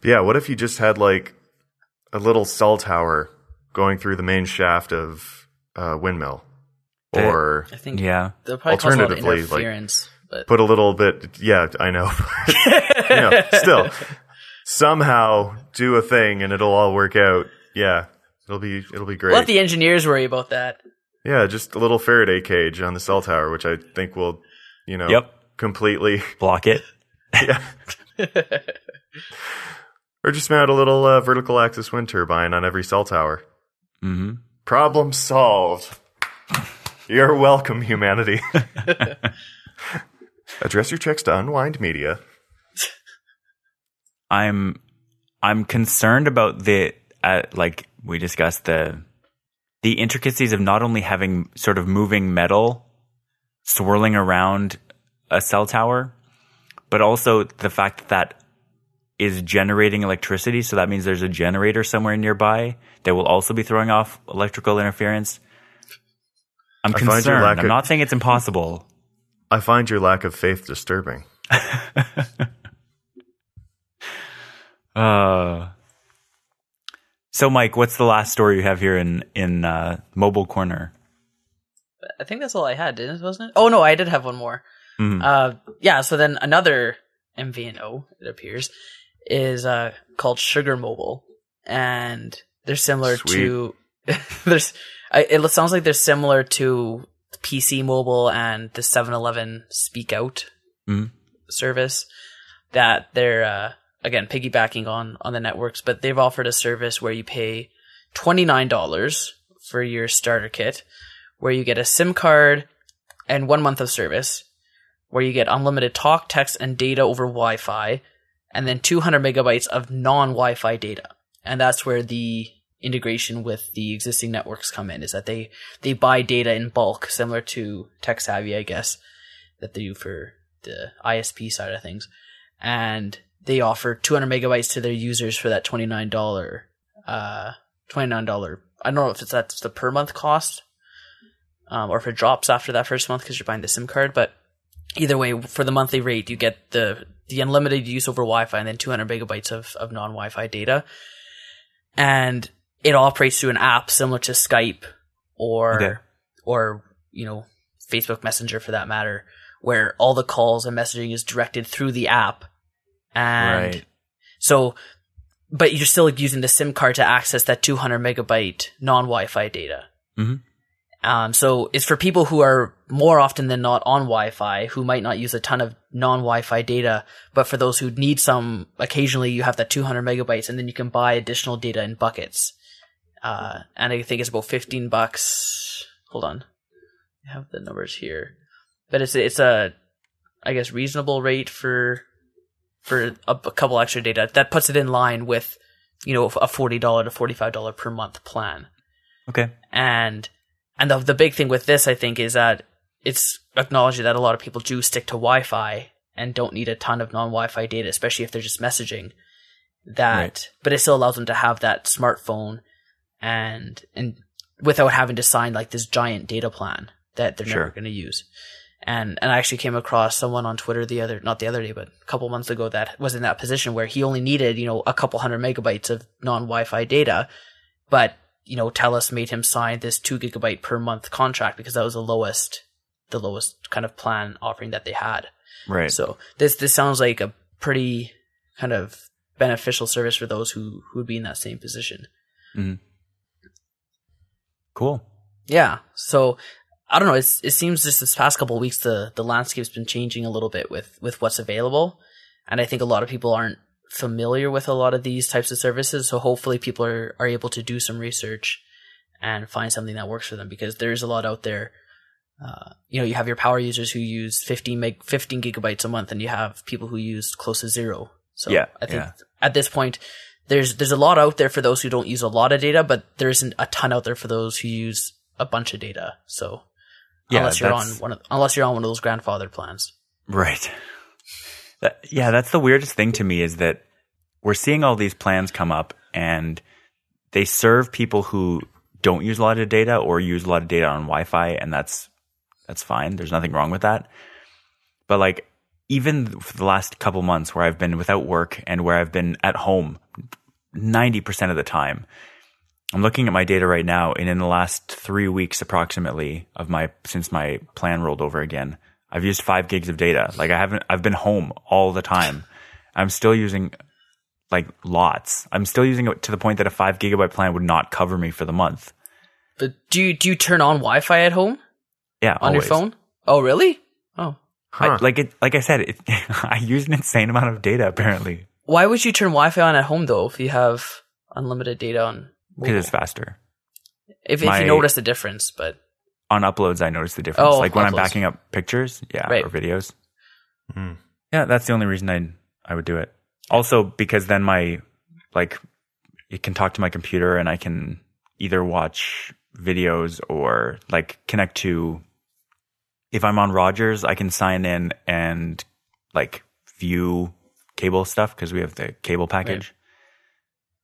But yeah, what if you just had like a little cell tower going through the main shaft of a windmill, The- or I think Yeah. they'll probably cause a lot of Alternatively, like- interference. but put a little bit? Yeah, I know. you know, still somehow do a thing and it'll all work out. Yeah, it'll be it'll be great. let the engineers worry about that. Yeah, just a little Faraday cage on the cell tower, which I think will, you know, Yep. completely. Block it. Yeah. or just mount a little uh, vertical axis wind turbine on every cell tower. hmm Problem solved. You're welcome, humanity. Address your checks to Unwind Media. I'm I'm concerned about the uh, like we discussed the the intricacies of not only having sort of moving metal swirling around a cell tower, but also the fact that that is generating electricity. So that means there's a generator somewhere nearby that will also be throwing off electrical interference. I'm I concerned. I'm of- not saying it's impossible. I find your lack of faith disturbing. Uh, so, Mike, what's the last story you have here in in uh, Mobile Corner? I think that's all I had, didn't wasn't it? Oh no, I did have one more. Mhm. Uh, yeah. So then another MVNO, it appears, is uh called Sugar Mobile, and they're similar Sweet. to. there's. I, it sounds like they're similar to PC Mobile and the 7-Eleven Speak Out Mhm. service. That they're uh, again piggybacking on on the networks, but they've offered a service where you pay twenty nine dollars for your starter kit, where you get a SIM card and one month of service, where you get unlimited talk, text, and data over Wi Fi, and then 200 megabytes of non Wi Fi data. And that's where the integration with the existing networks come in, is that they, they buy data in bulk, similar to TekSavvy, I guess, that they do for the ISP side of things. And they offer 200 megabytes to their users for that $29, uh, $29. I don't know if it's that's the per month cost um, or if it drops after that first month because you're buying the SIM card. But either way, for the monthly rate, you get the the unlimited use over Wi-Fi and then 200 megabytes of of non Wi-Fi data, and it operates through an app similar to Skype or Okay. or you know Facebook Messenger for that matter, where all the calls and messaging is directed through the app, and Right. so. But you're still using the SIM card to access that 200 megabyte non Wi-Fi data. Mhm. Um, so it's for people who are more often than not on Wi-Fi, who might not use a ton of non-Wi-Fi data, but for those who need some, occasionally you have that 200 megabytes, and then you can buy additional data in buckets. Uh, and I think it's about 15 bucks. Hold on, I have the numbers here, but it's it's a, I guess reasonable rate for for a, a couple extra data. That puts it in line with, you know, a forty dollar to forty five dollar per month plan Okay. and and the the big thing with this I think is that it's acknowledging that a lot of people do stick to Wi-Fi and don't need a ton of non-Wi-Fi data, especially if they're just messaging. That, Right. but it still allows them to have that smartphone and and without having to sign like this giant data plan that they're Sure. never going to use. And and I actually came across someone on Twitter the other not the other day, but a couple months ago that was in that position where he only needed you know a couple hundred megabytes of non-Wi-Fi data, but you know Telus made him sign this two gigabyte per month contract because that was the lowest the lowest kind of plan offering that they had. Right. So this this sounds like a pretty kind of beneficial service for those who who would be in that same position. Mm-hmm. cool. Yeah. So I don't know. It's, it seems just this past couple of weeks the the landscape's been changing a little bit with with what's available, and I think a lot of people aren't familiar with a lot of these types of services. So hopefully people are are able to do some research and find something that works for them because there's a lot out there. Uh, you know, you have your power users who use 15 meg, 15 gigabytes a month, and you have people who use close to zero. So Yeah, I think yeah. at this point, there's there's a lot out there for those who don't use a lot of data, but there isn't a ton out there for those who use a bunch of data. So Yeah, unless you're on one of unless you're on one of those grandfather plans. Right. That, yeah, that's the weirdest thing to me is that we're seeing all these plans come up and they serve people who don't use a lot of data or use a lot of data on Wi-Fi, and that's That's fine. There's nothing wrong with that. But like even for the last couple months where I've been without work and where I've been at home 90% of the time, I'm looking at my data right now and in the last three weeks approximately of my, since my plan rolled over again, I've used five gigs of data. Like I haven't, I've been home all the time. I'm still using like lots. I'm still using it to the point that a five gigabyte plan would not cover me for the month. But do you do you turn on Wi-Fi at home Yeah. on your phone? Oh, really? Oh, Huh. I, like it, like I said, it, I use an insane amount of data apparently why would you turn Wi-Fi on at home though if you have unlimited data on? Because it's faster. if if my- you notice the difference, but On uploads, I notice the difference. Oh, like when I'm backing up pictures, yeah, Right. or videos. Hmm. Yeah, that's the only reason I I would do it. Also, because then my like it can talk to my computer and I can either watch videos or like connect to. If I'm on Rogers, I can sign in and like view cable stuff because we have the cable package.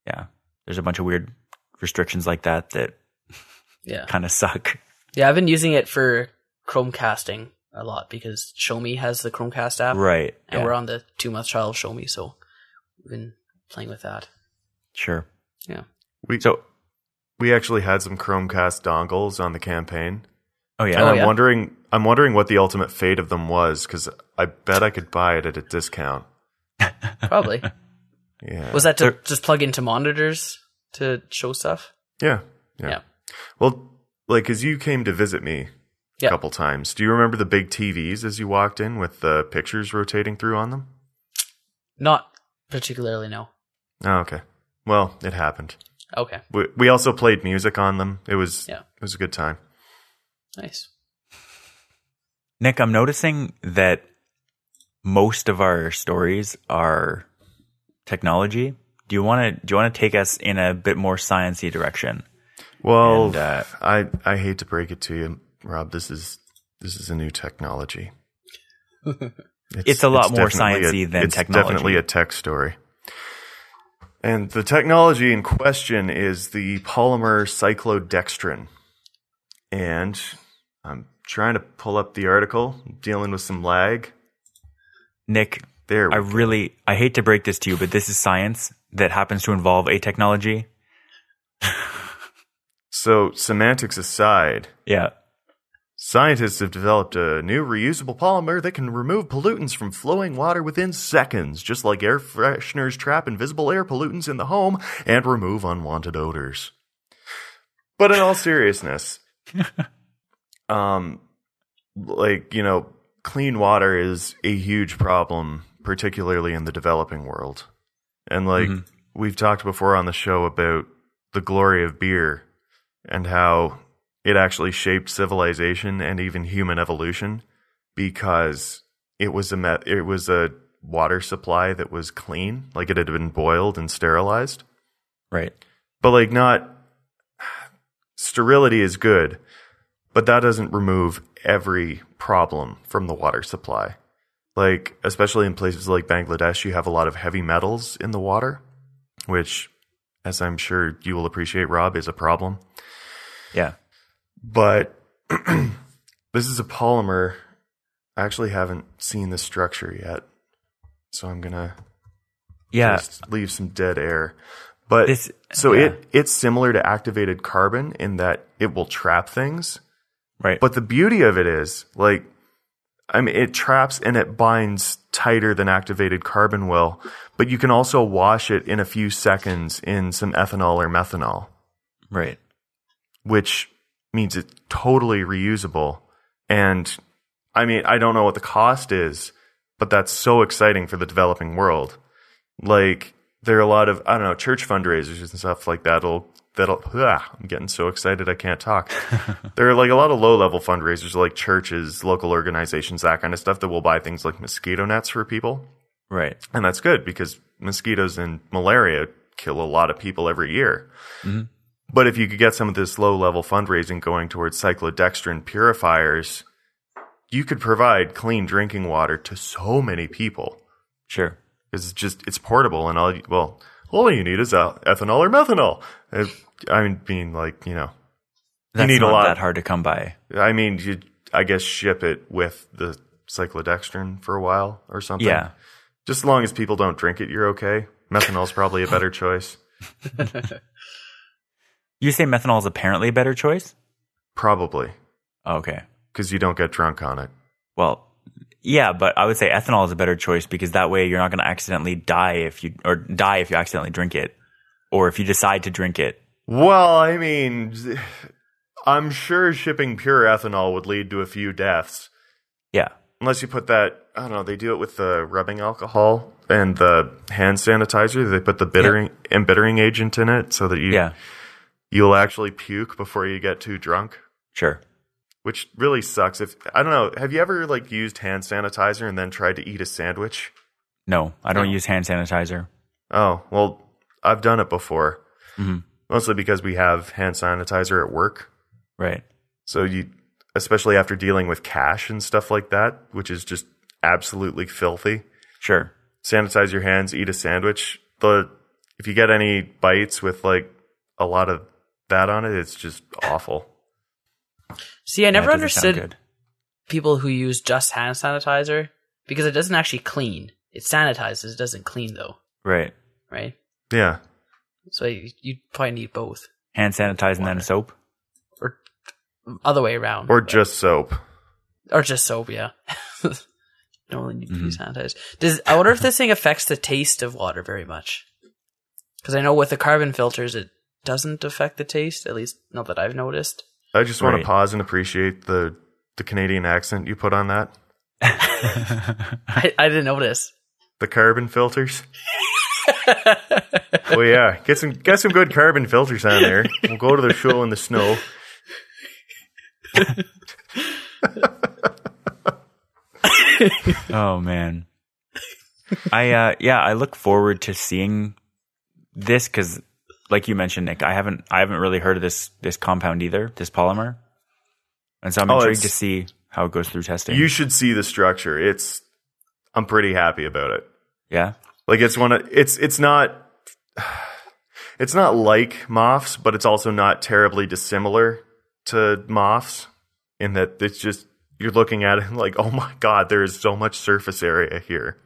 Yeah, there's a bunch of weird restrictions like that that yeah, kind of suck. yeah. I've been using it for Chromecasting a lot because shomi has the Chromecast app, Right. and yeah, we're on the two month trial of shomi, so we've been playing with that. sure. Yeah. we So, we actually had some Chromecast dongles on the campaign, oh yeah. and Oh, I'm yeah? wondering I'm wondering what the ultimate fate of them was because I bet I could buy it at a discount. Probably Yeah. was that to They're- just plug into monitors to show stuff? Yeah. Yeah. Yeah. Well, like, as you came to visit me Yeah. a couple times. Do you remember the big TVs as you walked in with the pictures rotating through on them? Not particularly, no. Oh, okay. Well, it happened. Okay, We, we also played music on them. It was Yeah. it was a good time. nice. Nick, I'm noticing that most of our stories are technology. Do you want to do you want to take us in a bit more sciency direction? Well, And, uh, I I hate to break it to you, Rob. This is this is a new technology. It's a lot more sciency sciencey than technology. it's technology. definitely a tech story. And the technology in question is the polymer cyclodextrin. And I'm trying to pull up the article, dealing with some lag. Nick, There, we I go. really I hate to break this to you, but this is science that happens to involve a technology. So, semantics aside, Yeah. Scientists have developed a new reusable polymer that can remove pollutants from flowing water within seconds, just like air fresheners trap invisible air pollutants in the home and remove unwanted odors. But in all seriousness, um, like, you know, clean water is a huge problem, particularly in the developing world. And like, Mhm. we've talked before on the show about the glory of beer and how it actually shaped civilization and even human evolution because it was a me- it was a water supply that was clean, like it had been boiled and sterilized. Right. But like not sterility is good, but that doesn't remove every problem from the water supply. Like especially in places like Bangladesh, you have a lot of heavy metals in the water, which as I'm sure you will appreciate Rob is a problem. Yeah. But this is a polymer. I actually haven't seen the structure yet. So I'm going to Yeah. just leave some dead air. But This- so yeah. it it's similar to activated carbon in that it will trap things. Right. But the beauty of it is like I mean it traps and it binds tighter than activated carbon will, but you can also wash it in a few seconds in some ethanol or methanol, right. which means it's totally reusable. And I mean, I don't know what the cost is, but that's so exciting for the developing world. Like there are a lot of I don't know church fundraisers and stuff like that'll that'll. Ah, I'm getting so excited I can't talk. there are like a lot of low level fundraisers like churches, local organizations, that kind of stuff that will buy things like mosquito nets for people, Right. and that's good because mosquitoes and malaria kill a lot of people every year. But if you could get some of this low level fundraising going towards cyclodextrin purifiers, you could provide clean drinking water to so many people Sure. because it's just it's portable and all you, well all you need is uh, ethanol or methanol. I mean, being like you know, That's need a not lot. that hard to come by. I mean, you, I guess, ship it with the cyclodextrin for a while or something. Yeah. Just as long as people don't drink it, you're okay. Methanol's probably a better choice. You say methanol is apparently a better choice? Probably. Oh, okay. Because you don't get drunk on it. Well, yeah, but I would say ethanol is a better choice because that way you're not going to accidentally die if you or die if you accidentally drink it, or if you decide to drink it. Well, I mean, I'm sure shipping pure ethanol would lead to a few deaths. Yeah, Unless you put that, I don't know, they do it with the rubbing alcohol and the hand sanitizer. They put the bittering, embittering agent in it so that you, yeah, you'll actually puke before you get too drunk, sure. which really sucks. If, I don't know, have you ever like used hand sanitizer and then tried to eat a sandwich? No, I don't No. use hand sanitizer. Oh, well, I've done it before. Mhm. Mostly because we have hand sanitizer at work. Right. So you, especially after dealing with cash and stuff like that, which is just absolutely filthy. Sure. Sanitize your hands, eat a sandwich. The if you get any bites with like a lot of that on it, it's just awful. See, I never That doesn't sound understood people who use just hand sanitizer because it doesn't actually clean. It sanitizes, it doesn't clean though, Right. right? Yeah. So you you probably need both, Hand sanitize and then soap. or other way around, Or just soap. or just soap. Yeah, don't really need to Mm-hmm. be sanitized. Does I wonder if this thing affects the taste of water very much? Because I know with the carbon filters, it doesn't affect the taste. At least not that I've noticed. I just want Right. to pause and appreciate the the Canadian accent you put on that. I, I didn't notice. The carbon filters. oh yeah, get some get some good carbon filters on there. We'll go to the show in the snow. oh man. I uh yeah, I look forward to seeing this cuz like you mentioned Nick, I haven't I haven't really heard of this this compound either, this polymer. And so I'm Oh, intrigued to see how it goes through testing. You should see the structure. It's I'm pretty happy about it. yeah? Like it's one of it's it's not it's not like MOFs, but it's also not terribly dissimilar to MOFs in that it's just you're looking at it like, oh my god, there is so much surface area here.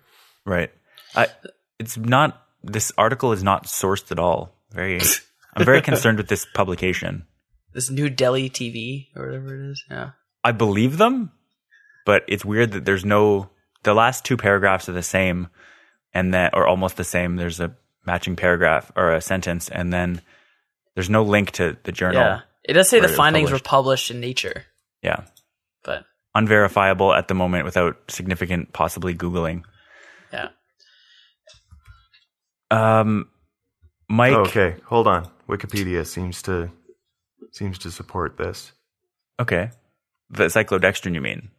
Right. I it's not this article is not sourced at all. Very I'm very concerned with this publication. This new Delhi TV or whatever it is. Yeah. I believe them, but it's weird that there's no the last two paragraphs are the same and that or almost the same. There's a matching paragraph or a sentence and then there's no link to the journal. Yeah. It does say the findings published. were published in Nature, Yeah. but Unverifiable at the moment without significant possibly googling. yeah. Um Mike Oh, okay, hold on. Wikipedia seems to seems to support this. okay. The cyclodextrin you mean?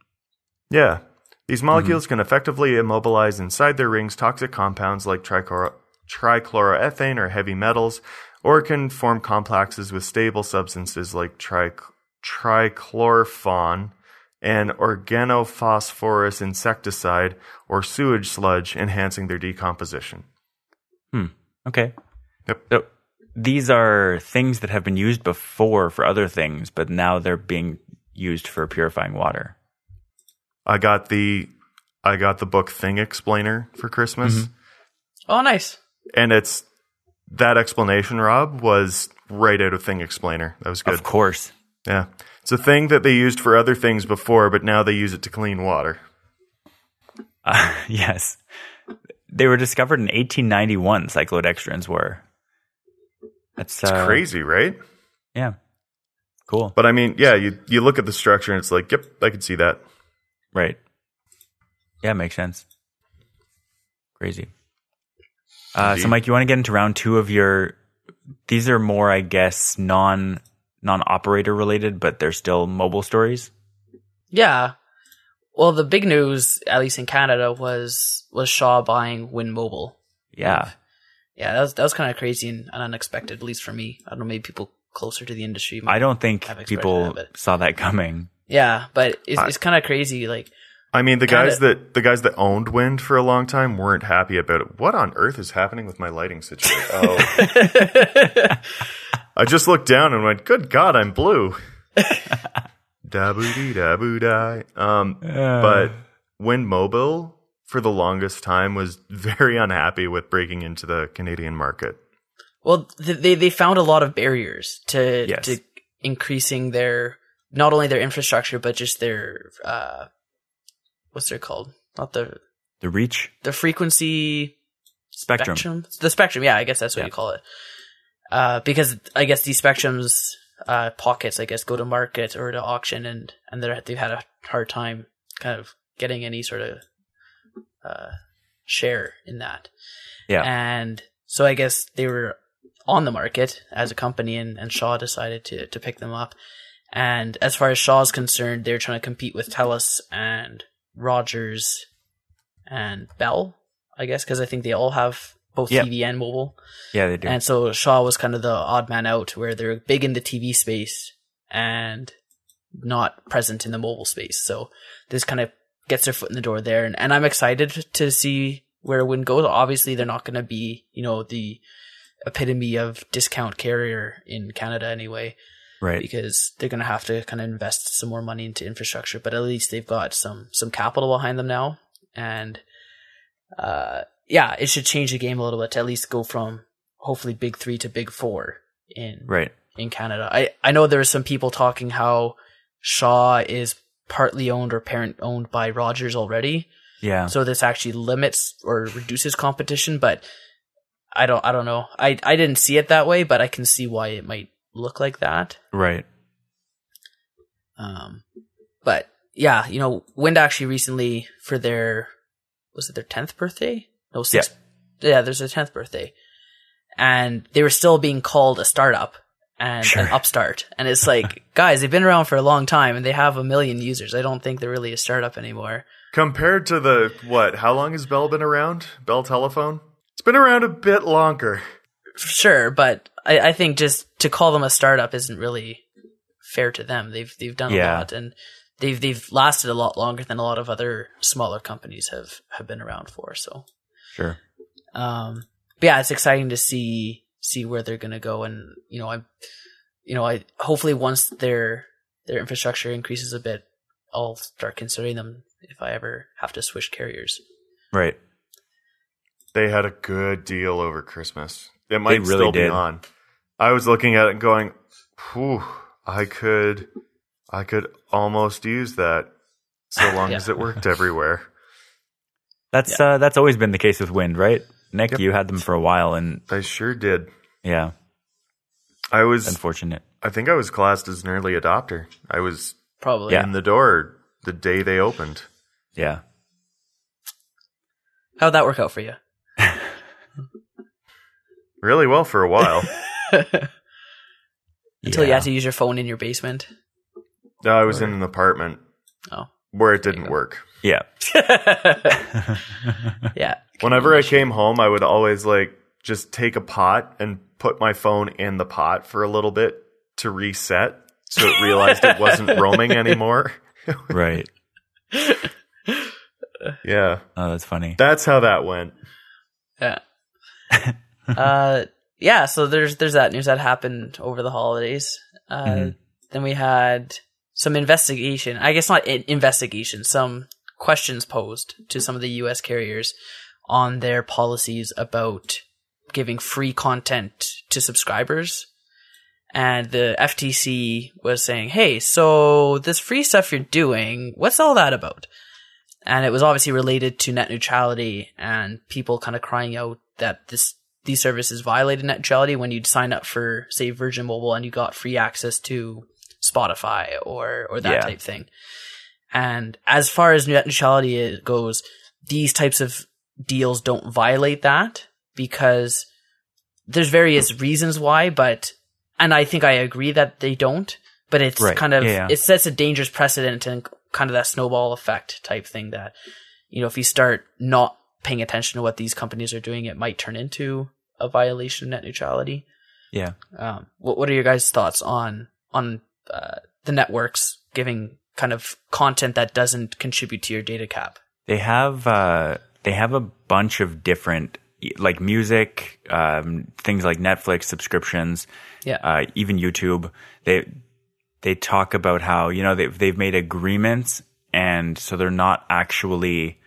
Yeah. These molecules can effectively immobilize inside their rings toxic compounds like trichloro- trichloroethane or heavy metals, or can form complexes with stable substances like tri- trichlorfon, an organophosphorus insecticide, or sewage sludge, enhancing their decomposition. Hmm. Okay. Yep. So these are things that have been used before for other things, but now they're being used for purifying water. I got the I got the book Thing Explainer for Christmas. Oh, nice. And it's that explanation, Rob, was right out of Thing Explainer. That was good. Of course. Yeah. It's a thing that they used for other things before, but now they use it to clean water. Uh, yes. They were discovered in 1891, cyclodextrins were. That's It's uh, crazy, right? Yeah. Cool. But I mean, yeah, you you look at the structure and it's like, yep, I can see that. Right. Yeah, makes sense. Crazy. Uh, so, Mike, you want to get into round two of your? These are more, I guess, non non operator related, but they're still mobile stories. Yeah. Well, the big news, at least in Canada, was was Shaw buying Wind Mobile. Yeah. Yeah, that was that was kind of crazy and, and unexpected, at least for me. I don't know, maybe people closer to the industry. might- I don't think I've people that, saw that coming. Yeah, but it's, I- it's kind of crazy. Like, I mean, the Kinda- guys that the guys that owned Wind for a long time weren't happy about it. What on earth is happening with my lighting situation? Oh, I just looked down and went, "Good God, I'm blue." Da boo dee da boo die. Um, but Wind Mobile for the longest time was very unhappy with breaking into the Canadian market. Well, they they found a lot of barriers to Yes. to increasing their not only their infrastructure but just their uh what's it called? Not the the reach the frequency spectrum. spectrum. The spectrum, yeah, I guess that's what Yeah. you call it. Uh, because I guess these spectrums uh, pockets, I guess, go to market or to auction, and and they're, they've had a hard time kind of getting any sort of uh, share in that. Yeah. and so I guess they were on the market as a company, and, and Shaw decided to to pick them up. And as far as Shaw's concerned, they're trying to compete with Telus and Rogers and Bell, I guess, because I think they all have both Yeah. TV and mobile. Yeah, they do. And so Shaw was kind of the odd man out, where they're big in the TV space and not present in the mobile space. So this kind of gets their foot in the door there, and, and I'm excited to see where Wind goes. Obviously, they're not going to be, you know, the epitome of discount carrier in Canada anyway right. because they're going to have to kind of invest some more money into infrastructure. But at least they've got some some capital behind them now, and uh, yeah, it should change the game a little bit to at least go from hopefully big three to big four in Right. in Canada. I I know there are some people talking how Shaw is partly owned or parent owned by Rogers already, Yeah. so this actually limits or reduces competition. But I don't I don't know. I I didn't see it that way, but I can see why it might look like that. right. Um, but yeah, you know, Wind actually recently for their was it their tenth birthday? No, sixth. Yeah, there's their tenth birthday, and they were still being called a startup and Sure. an upstart. And it's like, guys, they've been around for a long time and they have a million users. I don't think they're really a startup anymore. Compared to the what? How long has Bell been around? Bell Telephone? It's been around a bit longer. Sure, but I, I think just to call them a startup isn't really fair to them. They've they've done a Yeah. lot and they've they've lasted a lot longer than a lot of other smaller companies have have been around for. So Sure. um but yeah, it's exciting to see see where they're gonna go and you know I you know I hopefully once their their infrastructure increases a bit, I'll start considering them if I ever have to switch carriers. Right. They had a good deal over Christmas. It might really still be on. I was looking at it and going, Whew, I could I could almost use that so long Yeah. as it worked everywhere. That's uh that's always been the case with Wind, right? Nick, Yep. you had them for a while and I sure did. yeah, I was unfortunate. I think I was classed as an early adopter. I was Probably. Yeah. in the door the day they opened. Yeah. How'd that work out for you? Really well for a while. Until you had to use your phone in your basement. no, I was in an apartment Oh. where it didn't work. Yeah. yeah. Whenever I came home, I would always like just take a pot and put my phone in the pot for a little bit to reset so it realized it wasn't roaming anymore. right. yeah. Oh, that's funny. That's how that went. Yeah. uh, yeah. So there's there's that news that happened over the holidays. Uh, Mhm. Then we had some investigation. I guess not investigation. Some questions posed to some of the U.S. carriers on their policies about giving free content to subscribers. And the FTC was saying, "Hey, so this free stuff you're doing, what's all that about?" and it was obviously related to net neutrality and people kind of crying out that this these services violated net neutrality when you'd sign up for say Virgin Mobile and you got free access to Spotify or or that Yeah. type thing. And as far as net neutrality goes, these types of deals don't violate that because there's various reasons why, but and I think I agree that they don't, but it's Right. kind of yeah. it sets a dangerous precedent and kind of that snowball effect type thing that you know if you start not paying attention to what these companies are doing, it might turn into a violation of net neutrality. Yeah. Um, what what are your guys' thoughts on on uh, the networks giving kind of content that doesn't contribute to your data cap? They have uh, they have a bunch of different like music, um, things like Netflix subscriptions, Yeah. uh, even YouTube. They they talk about how you know they've they've made agreements, and so they're not actually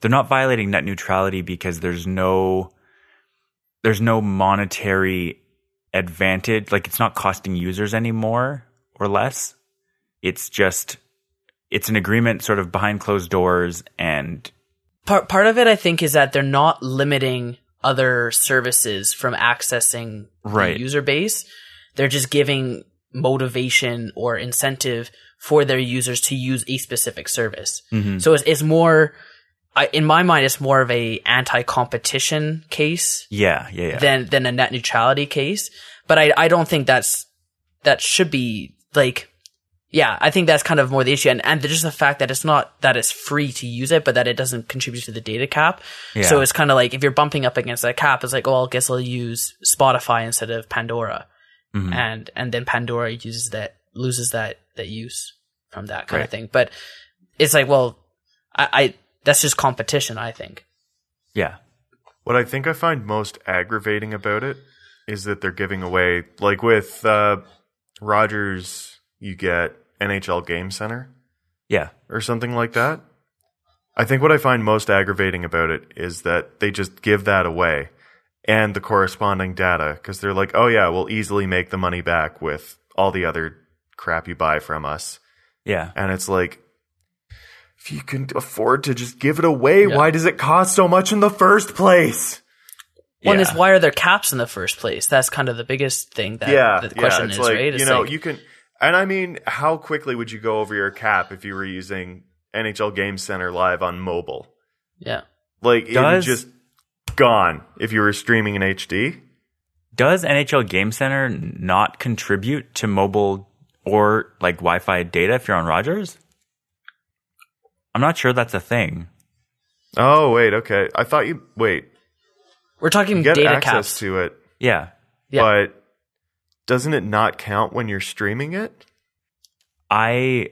they're not violating net neutrality because there's no there's no monetary advantage. Like it's not costing users anymore or less. It's just it's an agreement sort of behind closed doors and part part of it I think is that they're not limiting other services from accessing Right. the user base. They're just giving motivation or incentive for their users to use a specific service. Mm-hmm. So it's, it's more, I, in my mind, it's more of a anti-competition case yeah, yeah, yeah. than than a net neutrality case. But I I don't think that's that should be like yeah, I think that's kind of more the issue, and and just the fact that it's not that it's free to use it, but that it doesn't contribute to the data cap. So it's kind of like if you're bumping up against that cap, it's like, oh, I guess I'll use Spotify instead of Pandora, Mm-hmm. and and then Pandora uses that loses that that use from that kind Right. of thing. But it's like, well, I, I that's just competition. I think. yeah. What I think I find most aggravating about it is that they're giving away, like with uh, Rogers, you get NHL Game Center Yeah. or something like that. I think what I find most aggravating about it is that they just give that away and the corresponding data because they're like, oh, yeah, we'll easily make the money back with all the other crap you buy from us. Yeah. And it's like, if you can afford to just give it away, why does it cost so much in the first place? One Yeah. is why are there caps in the first place? That's kind of the biggest thing that yeah, the question yeah, it's is, like, right? You know, like- you can, and I mean, how quickly would you go over your cap if you were using NHL Game Center live on mobile? yeah. Like, it would Does- just gone if you were streaming in HD. Does NHL Game Center not contribute to mobile or like Wi-Fi data if you're on Rogers? I'm not sure that's a thing. Oh, wait, okay. I thought you wait. We're talking You get data access caps. to it, Yeah. Yeah. but doesn't it not count when you're streaming it? I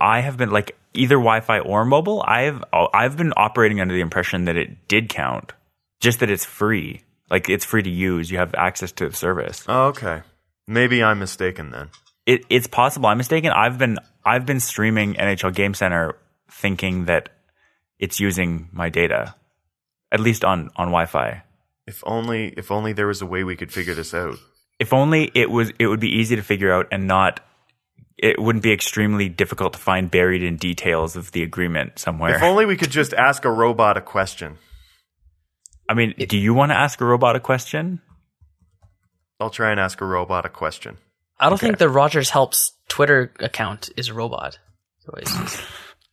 I have been like either Wi-Fi or mobile. I've I've been operating under the impression that it did count, just that it's free. Like it's free to use. You have access to the service. Oh, okay. Maybe I'm mistaken then. It, it's possible I'm mistaken. I've been I've been streaming NHL Game Center thinking that it's using my data, at least on on Wi-Fi. If only, if only there was a way we could figure this out. If only it was it would be easy to figure out and not it wouldn't be extremely difficult to find buried in details of the agreement somewhere. If only we could just ask a robot a question. I mean, do you want to ask a robot a question? I'll try and ask a robot a question. I don't think the Rogers Helps Twitter account is a robot.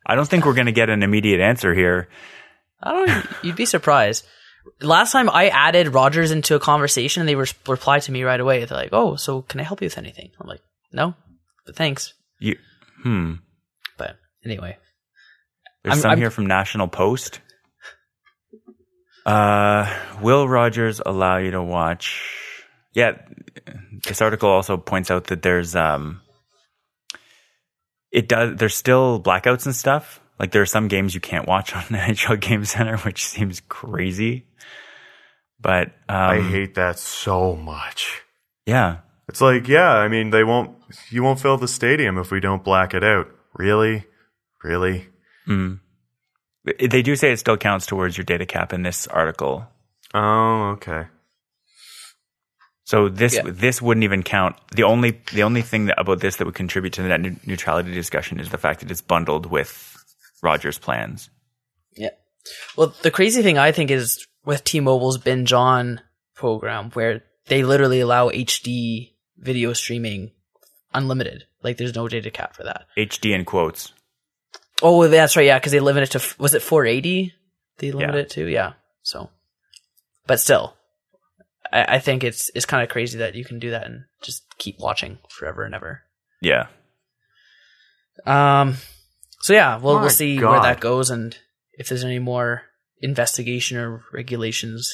So it's just- I don't think we're going to get an immediate answer here. I don't. You'd be surprised. Last time I added Rogers into a conversation, and they re- replied to me right away. They're like, "Oh, so can I help you with anything?" I'm like, "No, but thanks." You, hmm. But anyway, There's I'm- some I'm- here from National Post. Uh, will Rogers allow you to watch? Yeah, this article also points out that there's um, it does. There's still blackouts and stuff. Like there are some games you can't watch on NHL Game Center, which seems crazy. But um, I hate that so much. yeah, It's like, yeah, I mean, they won't, you won't fill the stadium if we don't black it out. Really? Really? they do say it still counts towards your data cap in this article. Oh, okay. So this Yeah. this wouldn't even count. The only the only thing that, about this that would contribute to the net neu- neutrality discussion is the fact that it's bundled with Rogers plans. yeah. Well, the crazy thing I think is with T-Mobile's Binge On program, where they literally allow HD video streaming unlimited. Like, there's no data cap for that. HD in quotes. Oh, that's right. Yeah, because they limit it to was it 480? They limit Yeah. it to yeah. So, but still, I, I think it's it's kind of crazy that you can do that and just keep watching forever and ever. Yeah. Um. So yeah, we'll My we'll see God. where that goes and if there's any more investigation or regulations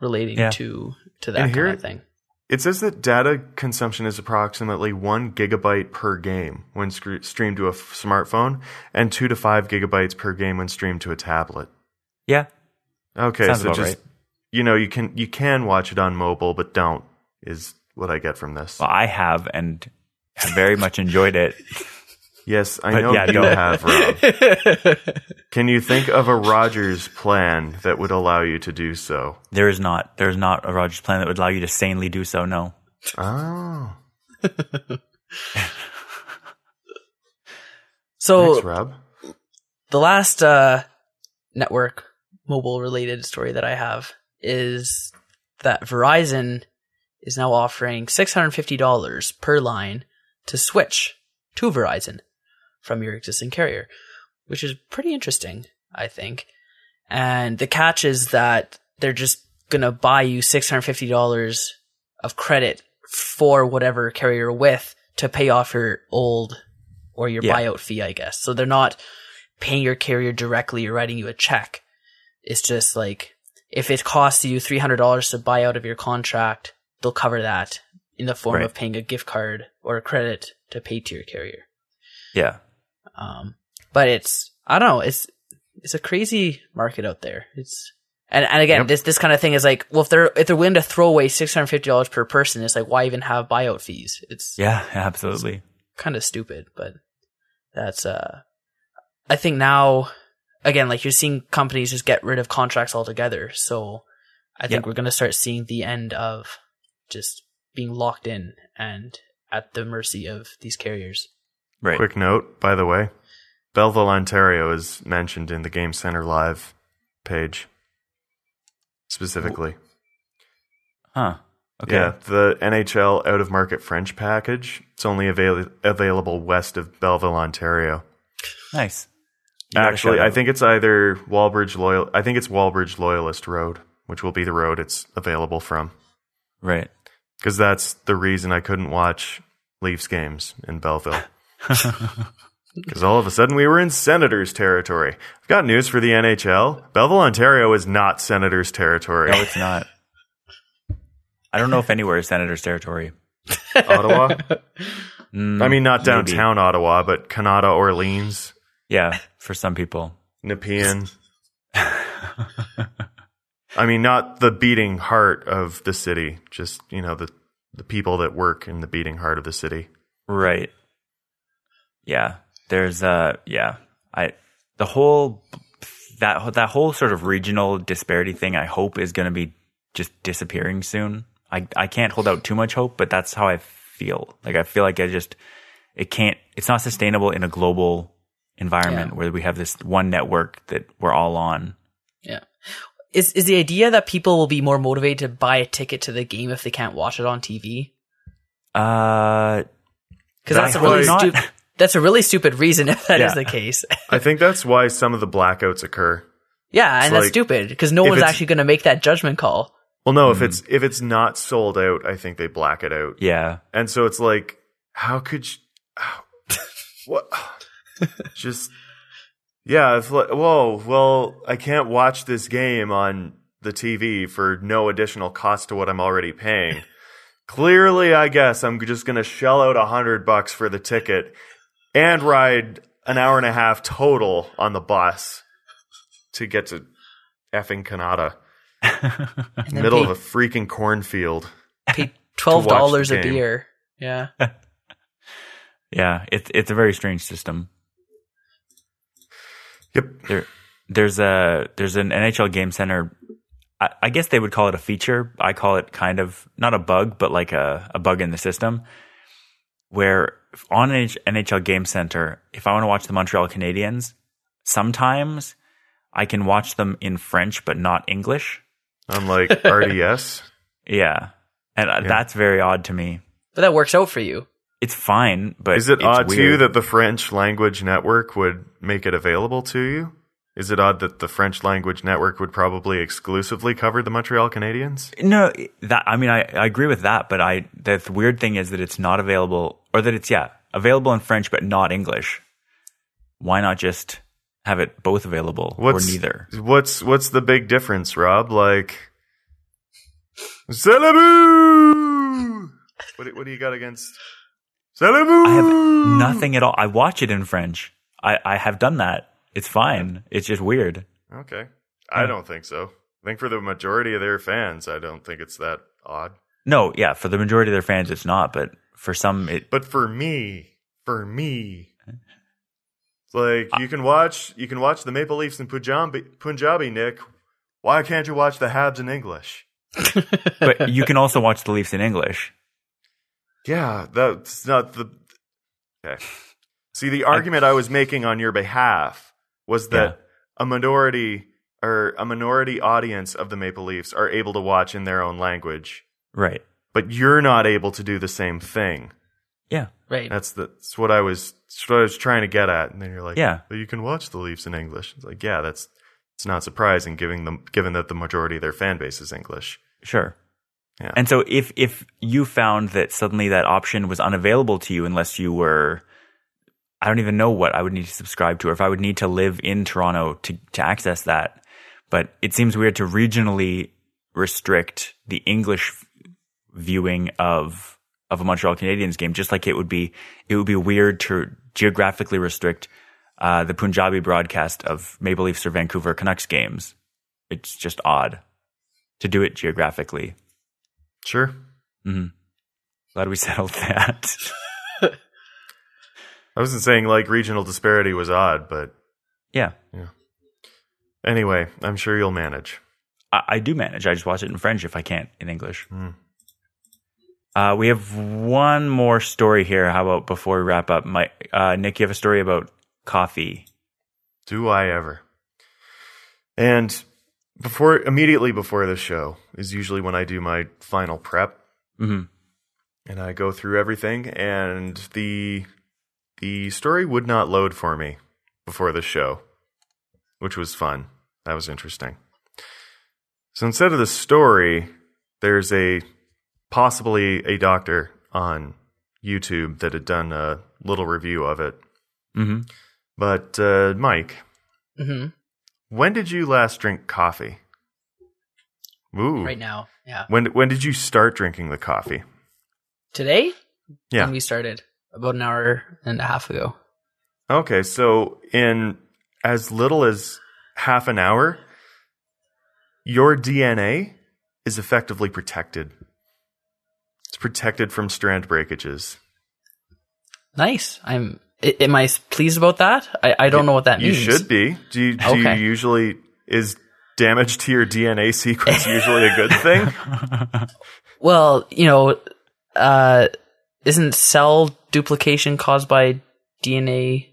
relating Yeah. to to that here- kind of thing. It says that data consumption is approximately one gigabyte per game when sc- streamed to a f- smartphone, and two to five gigabytes per game when streamed to a tablet. Yeah. Okay, Sounds so about just right. You know, you can you can watch it on mobile, but don't is what I get from this. Well, I have and I very much enjoyed it. Yes, I But know yeah, you no. have, Rob. Can you think of a Rogers plan that would allow you to do so? There is not there is not a Rogers plan that would allow you to sanely do so. No. Oh, So thanks, Rob. the last uh, network mobile related story that I have is that Verizon is now offering $650 per line to switch to Verizon from your existing carrier, which is pretty interesting, I think. And the catch is that they're just going to buy you $650 of credit for whatever carrier you're with to pay off your old or your Yeah. buyout fee, I guess. So they're not paying your carrier directly or writing you a check. It's just like if it costs you three hundred dollars to buy out of your contract, they'll cover that in the form Right. of paying a gift card or a credit to pay to your carrier. Yeah. Um, but it's I don't know, it's it's a crazy market out there. It's and, and again, Yep. this this kind of thing is like, well, if they're if they're willing to throw away six hundred fifty dollars per person, it's like why even have buyout fees? It's Yeah. Absolutely. kind of stupid, but that's uh I think now again like you're seeing companies just get rid of contracts altogether. So I think Yeah. we're going to start seeing the end of just being locked in and at the mercy of these carriers. Right. Quick note, by the way, Belleville, Ontario is mentioned in the Game Center Live page specifically. Huh. Okay. Yeah, the NHL out of market French package. It's only avail- available west of Belleville, Ontario. Nice. Actually, I think it's either Wallbridge Loyal. I think it's Wallbridge Loyalist Road, which will be the road it's available from. Right. Because that's the reason I couldn't watch Leafs games in Belleville. Because all of a sudden we were in Senators territory. I've got news for the NHL. Belleville, Ontario is not Senators territory. No, it's not. I don't know if anywhere is Senator's territory. Ottawa. Mm, I mean, not maybe. downtown Ottawa, but Kanata, Orleans, Yeah, for some people. Nepean. I mean, not the beating heart of the city, just, you know, the, the people that work in the beating heart of the city. Right. Yeah. There's uh yeah. I the whole that that whole sort of regional disparity thing I hope is going to be just disappearing soon. I I can't hold out too much hope, but that's how I feel. Like I feel like I just it can't it's not sustainable in a global environment Yeah. where we have this one network that we're all on. Yeah. Is is the idea that people will be more motivated to buy a ticket to the game if they can't watch it on TV? Uh Because that's I a really not. stupid. That's a really stupid reason if that is Yeah. the case. I think that's why some of the blackouts occur. yeah, and It's that's stupid because no one's actually going to make that judgment call. Well, no, if Hmm. it's if it's not sold out, I think they black it out. yeah. And so it's like, how could you? how- what? Just yeah. It's like, whoa. Well, I can't watch this game on the TV for no additional cost to what I'm already paying. Clearly, I guess I'm just gonna shell out a hundred bucks for the ticket and ride an hour and a half total on the bus to get to effing Kanata, And then middle pay, of a freaking cornfield. pay twelve dollars a beer. Yeah, Yeah, it's it's a very strange system. Yep. there there's a there's an NHL Game Center. I, I guess they would call it a feature. I call it kind of not a bug, but like a, a bug in the system. Where on NH- NHL Game Center, if I want to watch the Montreal Canadiens, sometimes I can watch them in French but not English. Unlike RDS. Yeah, and uh that's very odd to me. but that works out for you. It's fine, but Is it odd to you that the French language network would make it available to you? Is it odd that the French language network would probably exclusively cover the Montreal Canadiens? No, that I mean I, I agree with that, but I the weird thing is that it's not available or that it's yeah, available in French but not English. Why not just have it both available What's or neither? What's what's the big difference, Rob? Like, Celeboo! What do, what do you got against? I have nothing at all. I watch it in French. I, I have done that. It's fine. It's just weird. Okay, I don't think so. I think for the majority of their fans, I don't think it's that odd. No, yeah, for the majority of their fans it's not, but For some, it But for me, for me, like you can watch you can watch the Maple Leafs in Punjabi, Punjabi, Nick. Why can't you watch the Habs in English? but you can also watch the Leafs in English. Yeah, that's not the. Okay. See, the argument I was making on your behalf was that Yeah. a minority or a minority audience of the Maple Leafs are able to watch in their own language, Right. but you're not able to do the same thing. Yeah. Right. That's the that's what I was that's what I was trying to get at. And then you're like, Yeah. but you can watch the Leafs in English. It's like, yeah, that's it's not surprising given them given that the majority of their fan base is English. Sure. Yeah. And so if if you found that suddenly that option was unavailable to you unless you were I don't even know what I would need to subscribe to or if I would need to live in Toronto to to access that. But it seems weird to regionally restrict the English viewing of of a Montreal Canadiens game just like it would be it would be weird to geographically restrict uh, the Punjabi broadcast of Maple Leafs or Vancouver Canucks games. It's just odd to do it geographically. Sure. Glad we settled that. I wasn't saying like regional disparity was odd, but yeah, yeah. anyway, I'm sure you'll manage. I, I do manage. I just watch it in French if I can't in English. Uh, we have one more story here. How about before we wrap up, my uh, Nick? You have a story about coffee. Do I ever? And before immediately before the show is usually when I do my final prep. Mhm. And I go through everything and the the story would not load for me before the show, which was fun. That was interesting. So instead of the story, there's a possibly a doctor on YouTube that had done a little review of it. Mhm. But uh, Mike, hmm when did you last drink coffee? Ooh. Right now. Yeah. When when did you start drinking the coffee? Today? Yeah. When we started about an hour and a half ago. Okay, so in as little as half an hour, your DNA is effectively protected. It's protected from strand breakages. Nice. I'm. I, am I pleased about that? I, I don't know what that You means. You should be. Do you, do Okay. you usually is damage to your DNA sequence usually a good thing? Well, you know, uh, isn't cell duplication caused by DNA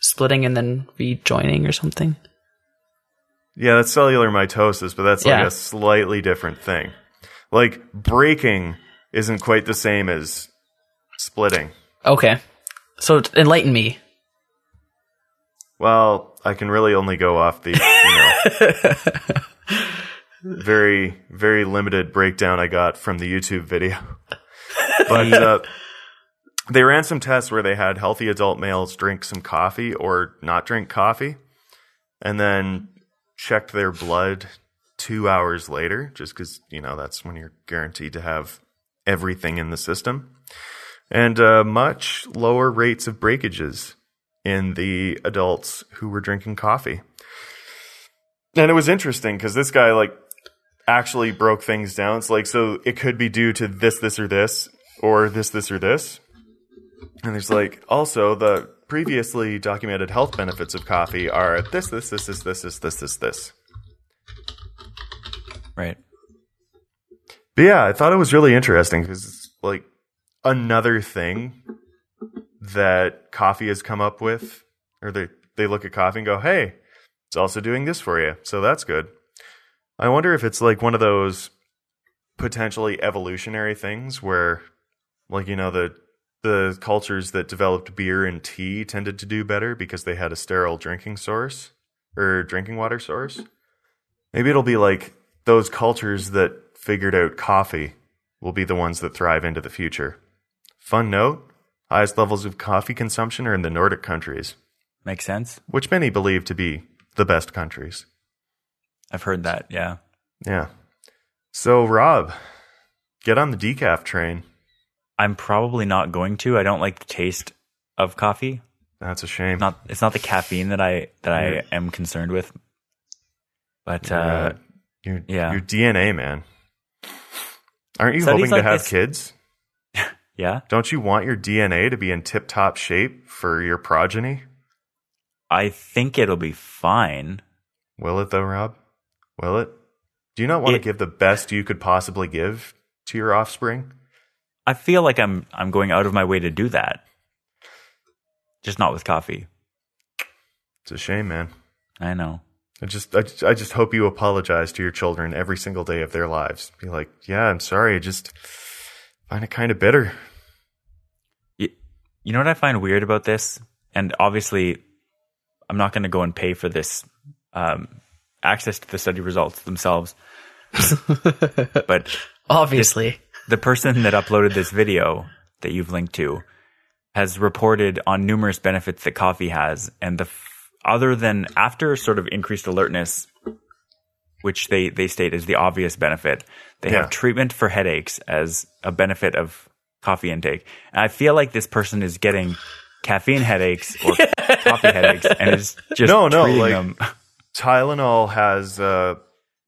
splitting and then rejoining or something? Yeah, that's cellular mitosis, but that's like Yeah. a slightly different thing. Like breaking isn't quite the same as splitting. Okay. So enlighten me. Well, I can really only go off the you know, very very limited breakdown I got from the YouTube video. But uh, they ran some tests where they had healthy adult males drink some coffee or not drink coffee, and then checked their blood two hours later, just because you know that's when you're guaranteed to have everything in the system, and uh, much lower rates of breakages in the adults who were drinking coffee. And it was interesting because this guy like actually broke things down. It's like so it could be due to this, this, or this, or this, this, or this. And there's like also the previously documented health benefits of coffee are this, this, this, this, this, this, this, this, this. Right. But yeah, I thought it was really interesting because it's like another thing that coffee has come up with, or they they look at coffee and go, "Hey, it's also doing this for you," so that's good. I wonder if it's like one of those potentially evolutionary things where, like you know, the the cultures that developed beer and tea tended to do better because they had a sterile drinking source or drinking water source. Maybe it'll be like those cultures that figured out coffee will be the ones that thrive into the future. Fun note highest levels of coffee consumption are in the Nordic countries, Makes sense. which many believe to be the best countries. I've heard that. Yeah. Yeah. So, Rob, get on the decaf train. I'm probably not going to. I don't like the taste of coffee. That's a shame. Not it's not the caffeine that I that I am concerned with. But uh, your, yeah. your DNA, man. Aren't you Studies hoping to like have this- kids? Yeah. Don't you want your DNA to be in tip top shape for your progeny? I think it'll be fine. Will it though, Rob? Will it? Do you not want It- to give the best you could possibly give to your offspring? I feel like I'm I'm going out of my way to do that. Just not with coffee. It's a shame, man. I know. I just, I, just- I just hope you apologize to your children every single day of their lives. Be like, yeah, I'm sorry. I just find it kind of bitter. You, know what I find weird about this? And obviously, I'm not going to go and pay for this um, access to the study results themselves. but Obviously. the person that uploaded this video that you've linked to has reported on numerous benefits that coffee has, and the f- other than after sort of increased alertness, which they they state is the obvious benefit, they Yeah. have treatment for headaches as a benefit of coffee intake. And I feel like this person is getting caffeine headaches or coffee headaches, and is just No, no, like- them. Tylenol has, uh,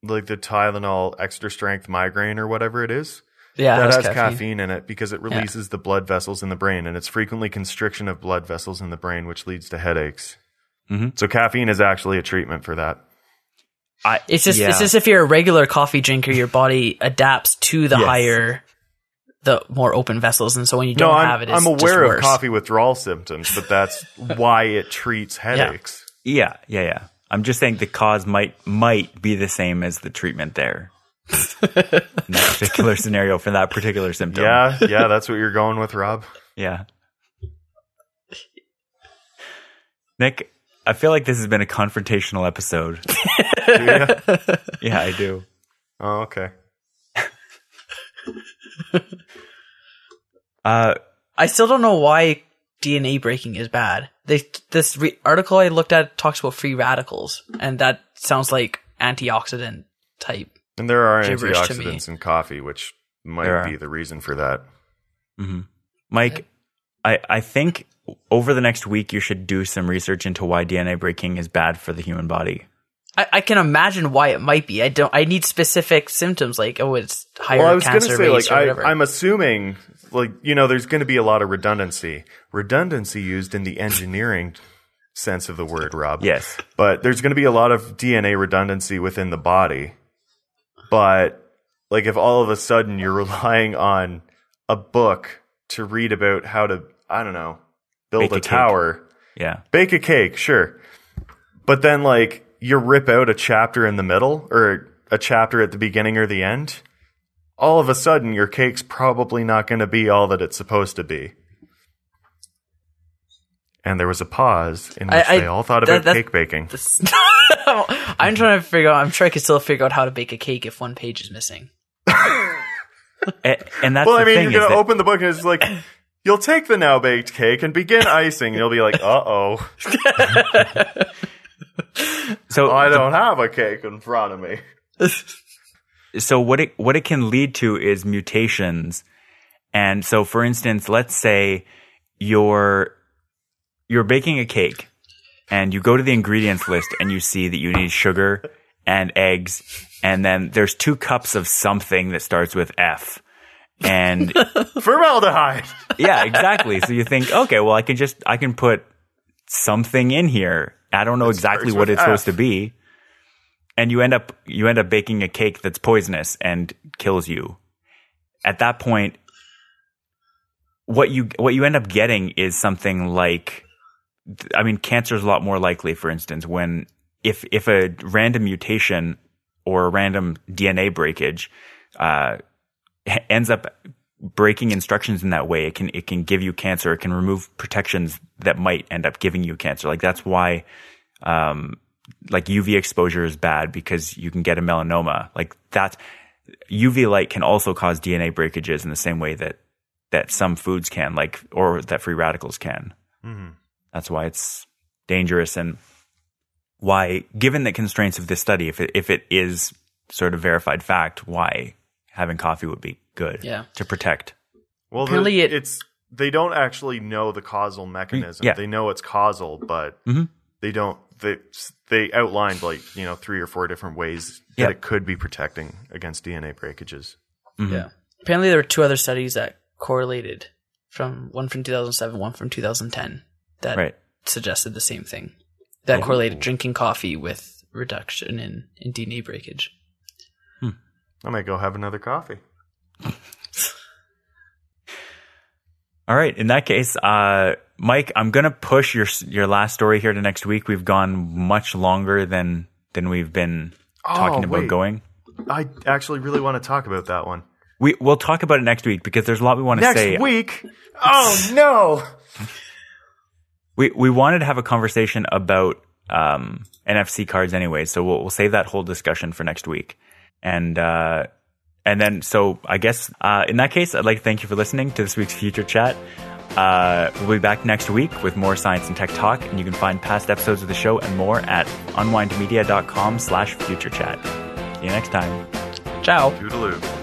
like the Tylenol extra strength migraine or whatever it is. Yeah, that has has caffeine. in it because it releases the blood vessels in the brain, and it's frequently constriction of blood vessels in the brain, which leads to headaches. Mhm. So caffeine is actually a treatment for that. I, It's just yeah. it's just if you're a regular coffee drinker, your body adapts to the Yes. higher, the more open vessels, and so when you don't no, have I'm, it, it's I'm just aware of coffee withdrawal symptoms, but that's why it treats headaches. Yeah, yeah, yeah. I'm just saying the cause might might be the same as the treatment there. in that particular scenario for that particular symptom. Yeah, yeah, that's what you're going with, Rob. Yeah. Nick, I feel like this has been a confrontational episode. Do ya? yeah, I do. oh, okay. Uh I still don't know why DNA breaking is bad. They, this re- article I looked at talks about free radicals, and that sounds like antioxidant type. And there are Gibberish to me. antioxidants in coffee, which might be the reason for that. mhm. Mike, I I think over the next week you should do some research into why DNA breaking is bad for the human body. I, I can imagine why it might be. I don't. I need specific symptoms, like oh, it's higher Well, I was going to cancer say, rates like, or I, whatever. I'm assuming, like, you know, there's going to be a lot of redundancy. Redundancy used in the engineering sense of the word, Rob. Yes. But there's going to be a lot of DNA redundancy within the body. But, like, if all of a sudden you're relying on a book to read about how to, I don't know, build Bake a a, tower, Yeah. bake a cake, sure. But then, like, you rip out a chapter in the middle or a chapter at the beginning or the end. All of a sudden, your cake's probably not going to be all that it's supposed to be. And there was a pause in which I- I- they all thought about that- cake baking. This- I'm trying to figure out. I'm sure I could still figure out how to bake a cake if one page is missing. A- And that's Well, the I mean, thing you're going to open the book and it's like, you'll take the now baked cake and begin icing. And you'll be like, uh oh, so I don't have a cake in front of me. so what it what it can lead to is mutations. And so for instance let's say you're you're baking a cake and you go to the ingredients list and you see that you need sugar and eggs. And then there's two cups of something that starts with f. And Formaldehyde. yeah exactly. So you think okay well i can just i can put something in here i don't know exactly what it's supposed to be. And you end up you end up baking a cake that's poisonous and kills you. At that point what you what you end up getting is something like i mean cancer is a lot more likely for instance when if if a random mutation or a random dna breakage uh, ends up breaking instructions in that way it can it can give you cancer. It can remove protections that might end up giving you cancer. Like that's why um like uv exposure is bad because you can get a melanoma. Like that uv light can also cause dna breakages in the same way that that some foods can like or that free radicals can. Mhm. that's why it's dangerous and why given the constraints of this study if it if it is sort of verified fact why having coffee would be good Yeah. to protect Well, the, Apparently it- it's they don't actually know the causal mechanism. Yeah. They know it's causal, but Mhm. they don't. They they outlined like you know three or four different ways that Yeah. it could be protecting against DNA breakages. Mhm. Yeah. Apparently, there were two other studies that correlated from one from 2007, one from 2010 that Right. suggested the same thing. That correlated drinking coffee with reduction in, in DNA breakage. I might go have another coffee. All right. In that case, uh, Mike, I'm gonna push your your last story here to next week. We've gone much longer than than we've been talking Oh, about wait. going. I actually really want to talk about that one. We we'll talk about it next week because there's a lot we want to Next say. Next week? Oh no! We we wanted to have a conversation about um, NFC cards anyway, so we'll we'll save that whole discussion for next week. And uh, and then so I guess uh, in that case, I'd like to thank you for listening to this week's Future Chat. Uh, we'll be back next week with more science and tech talk, and you can find past episodes of the show and more at unwindmedia.com slash future chat. See you next time. Ciao. Toodaloo.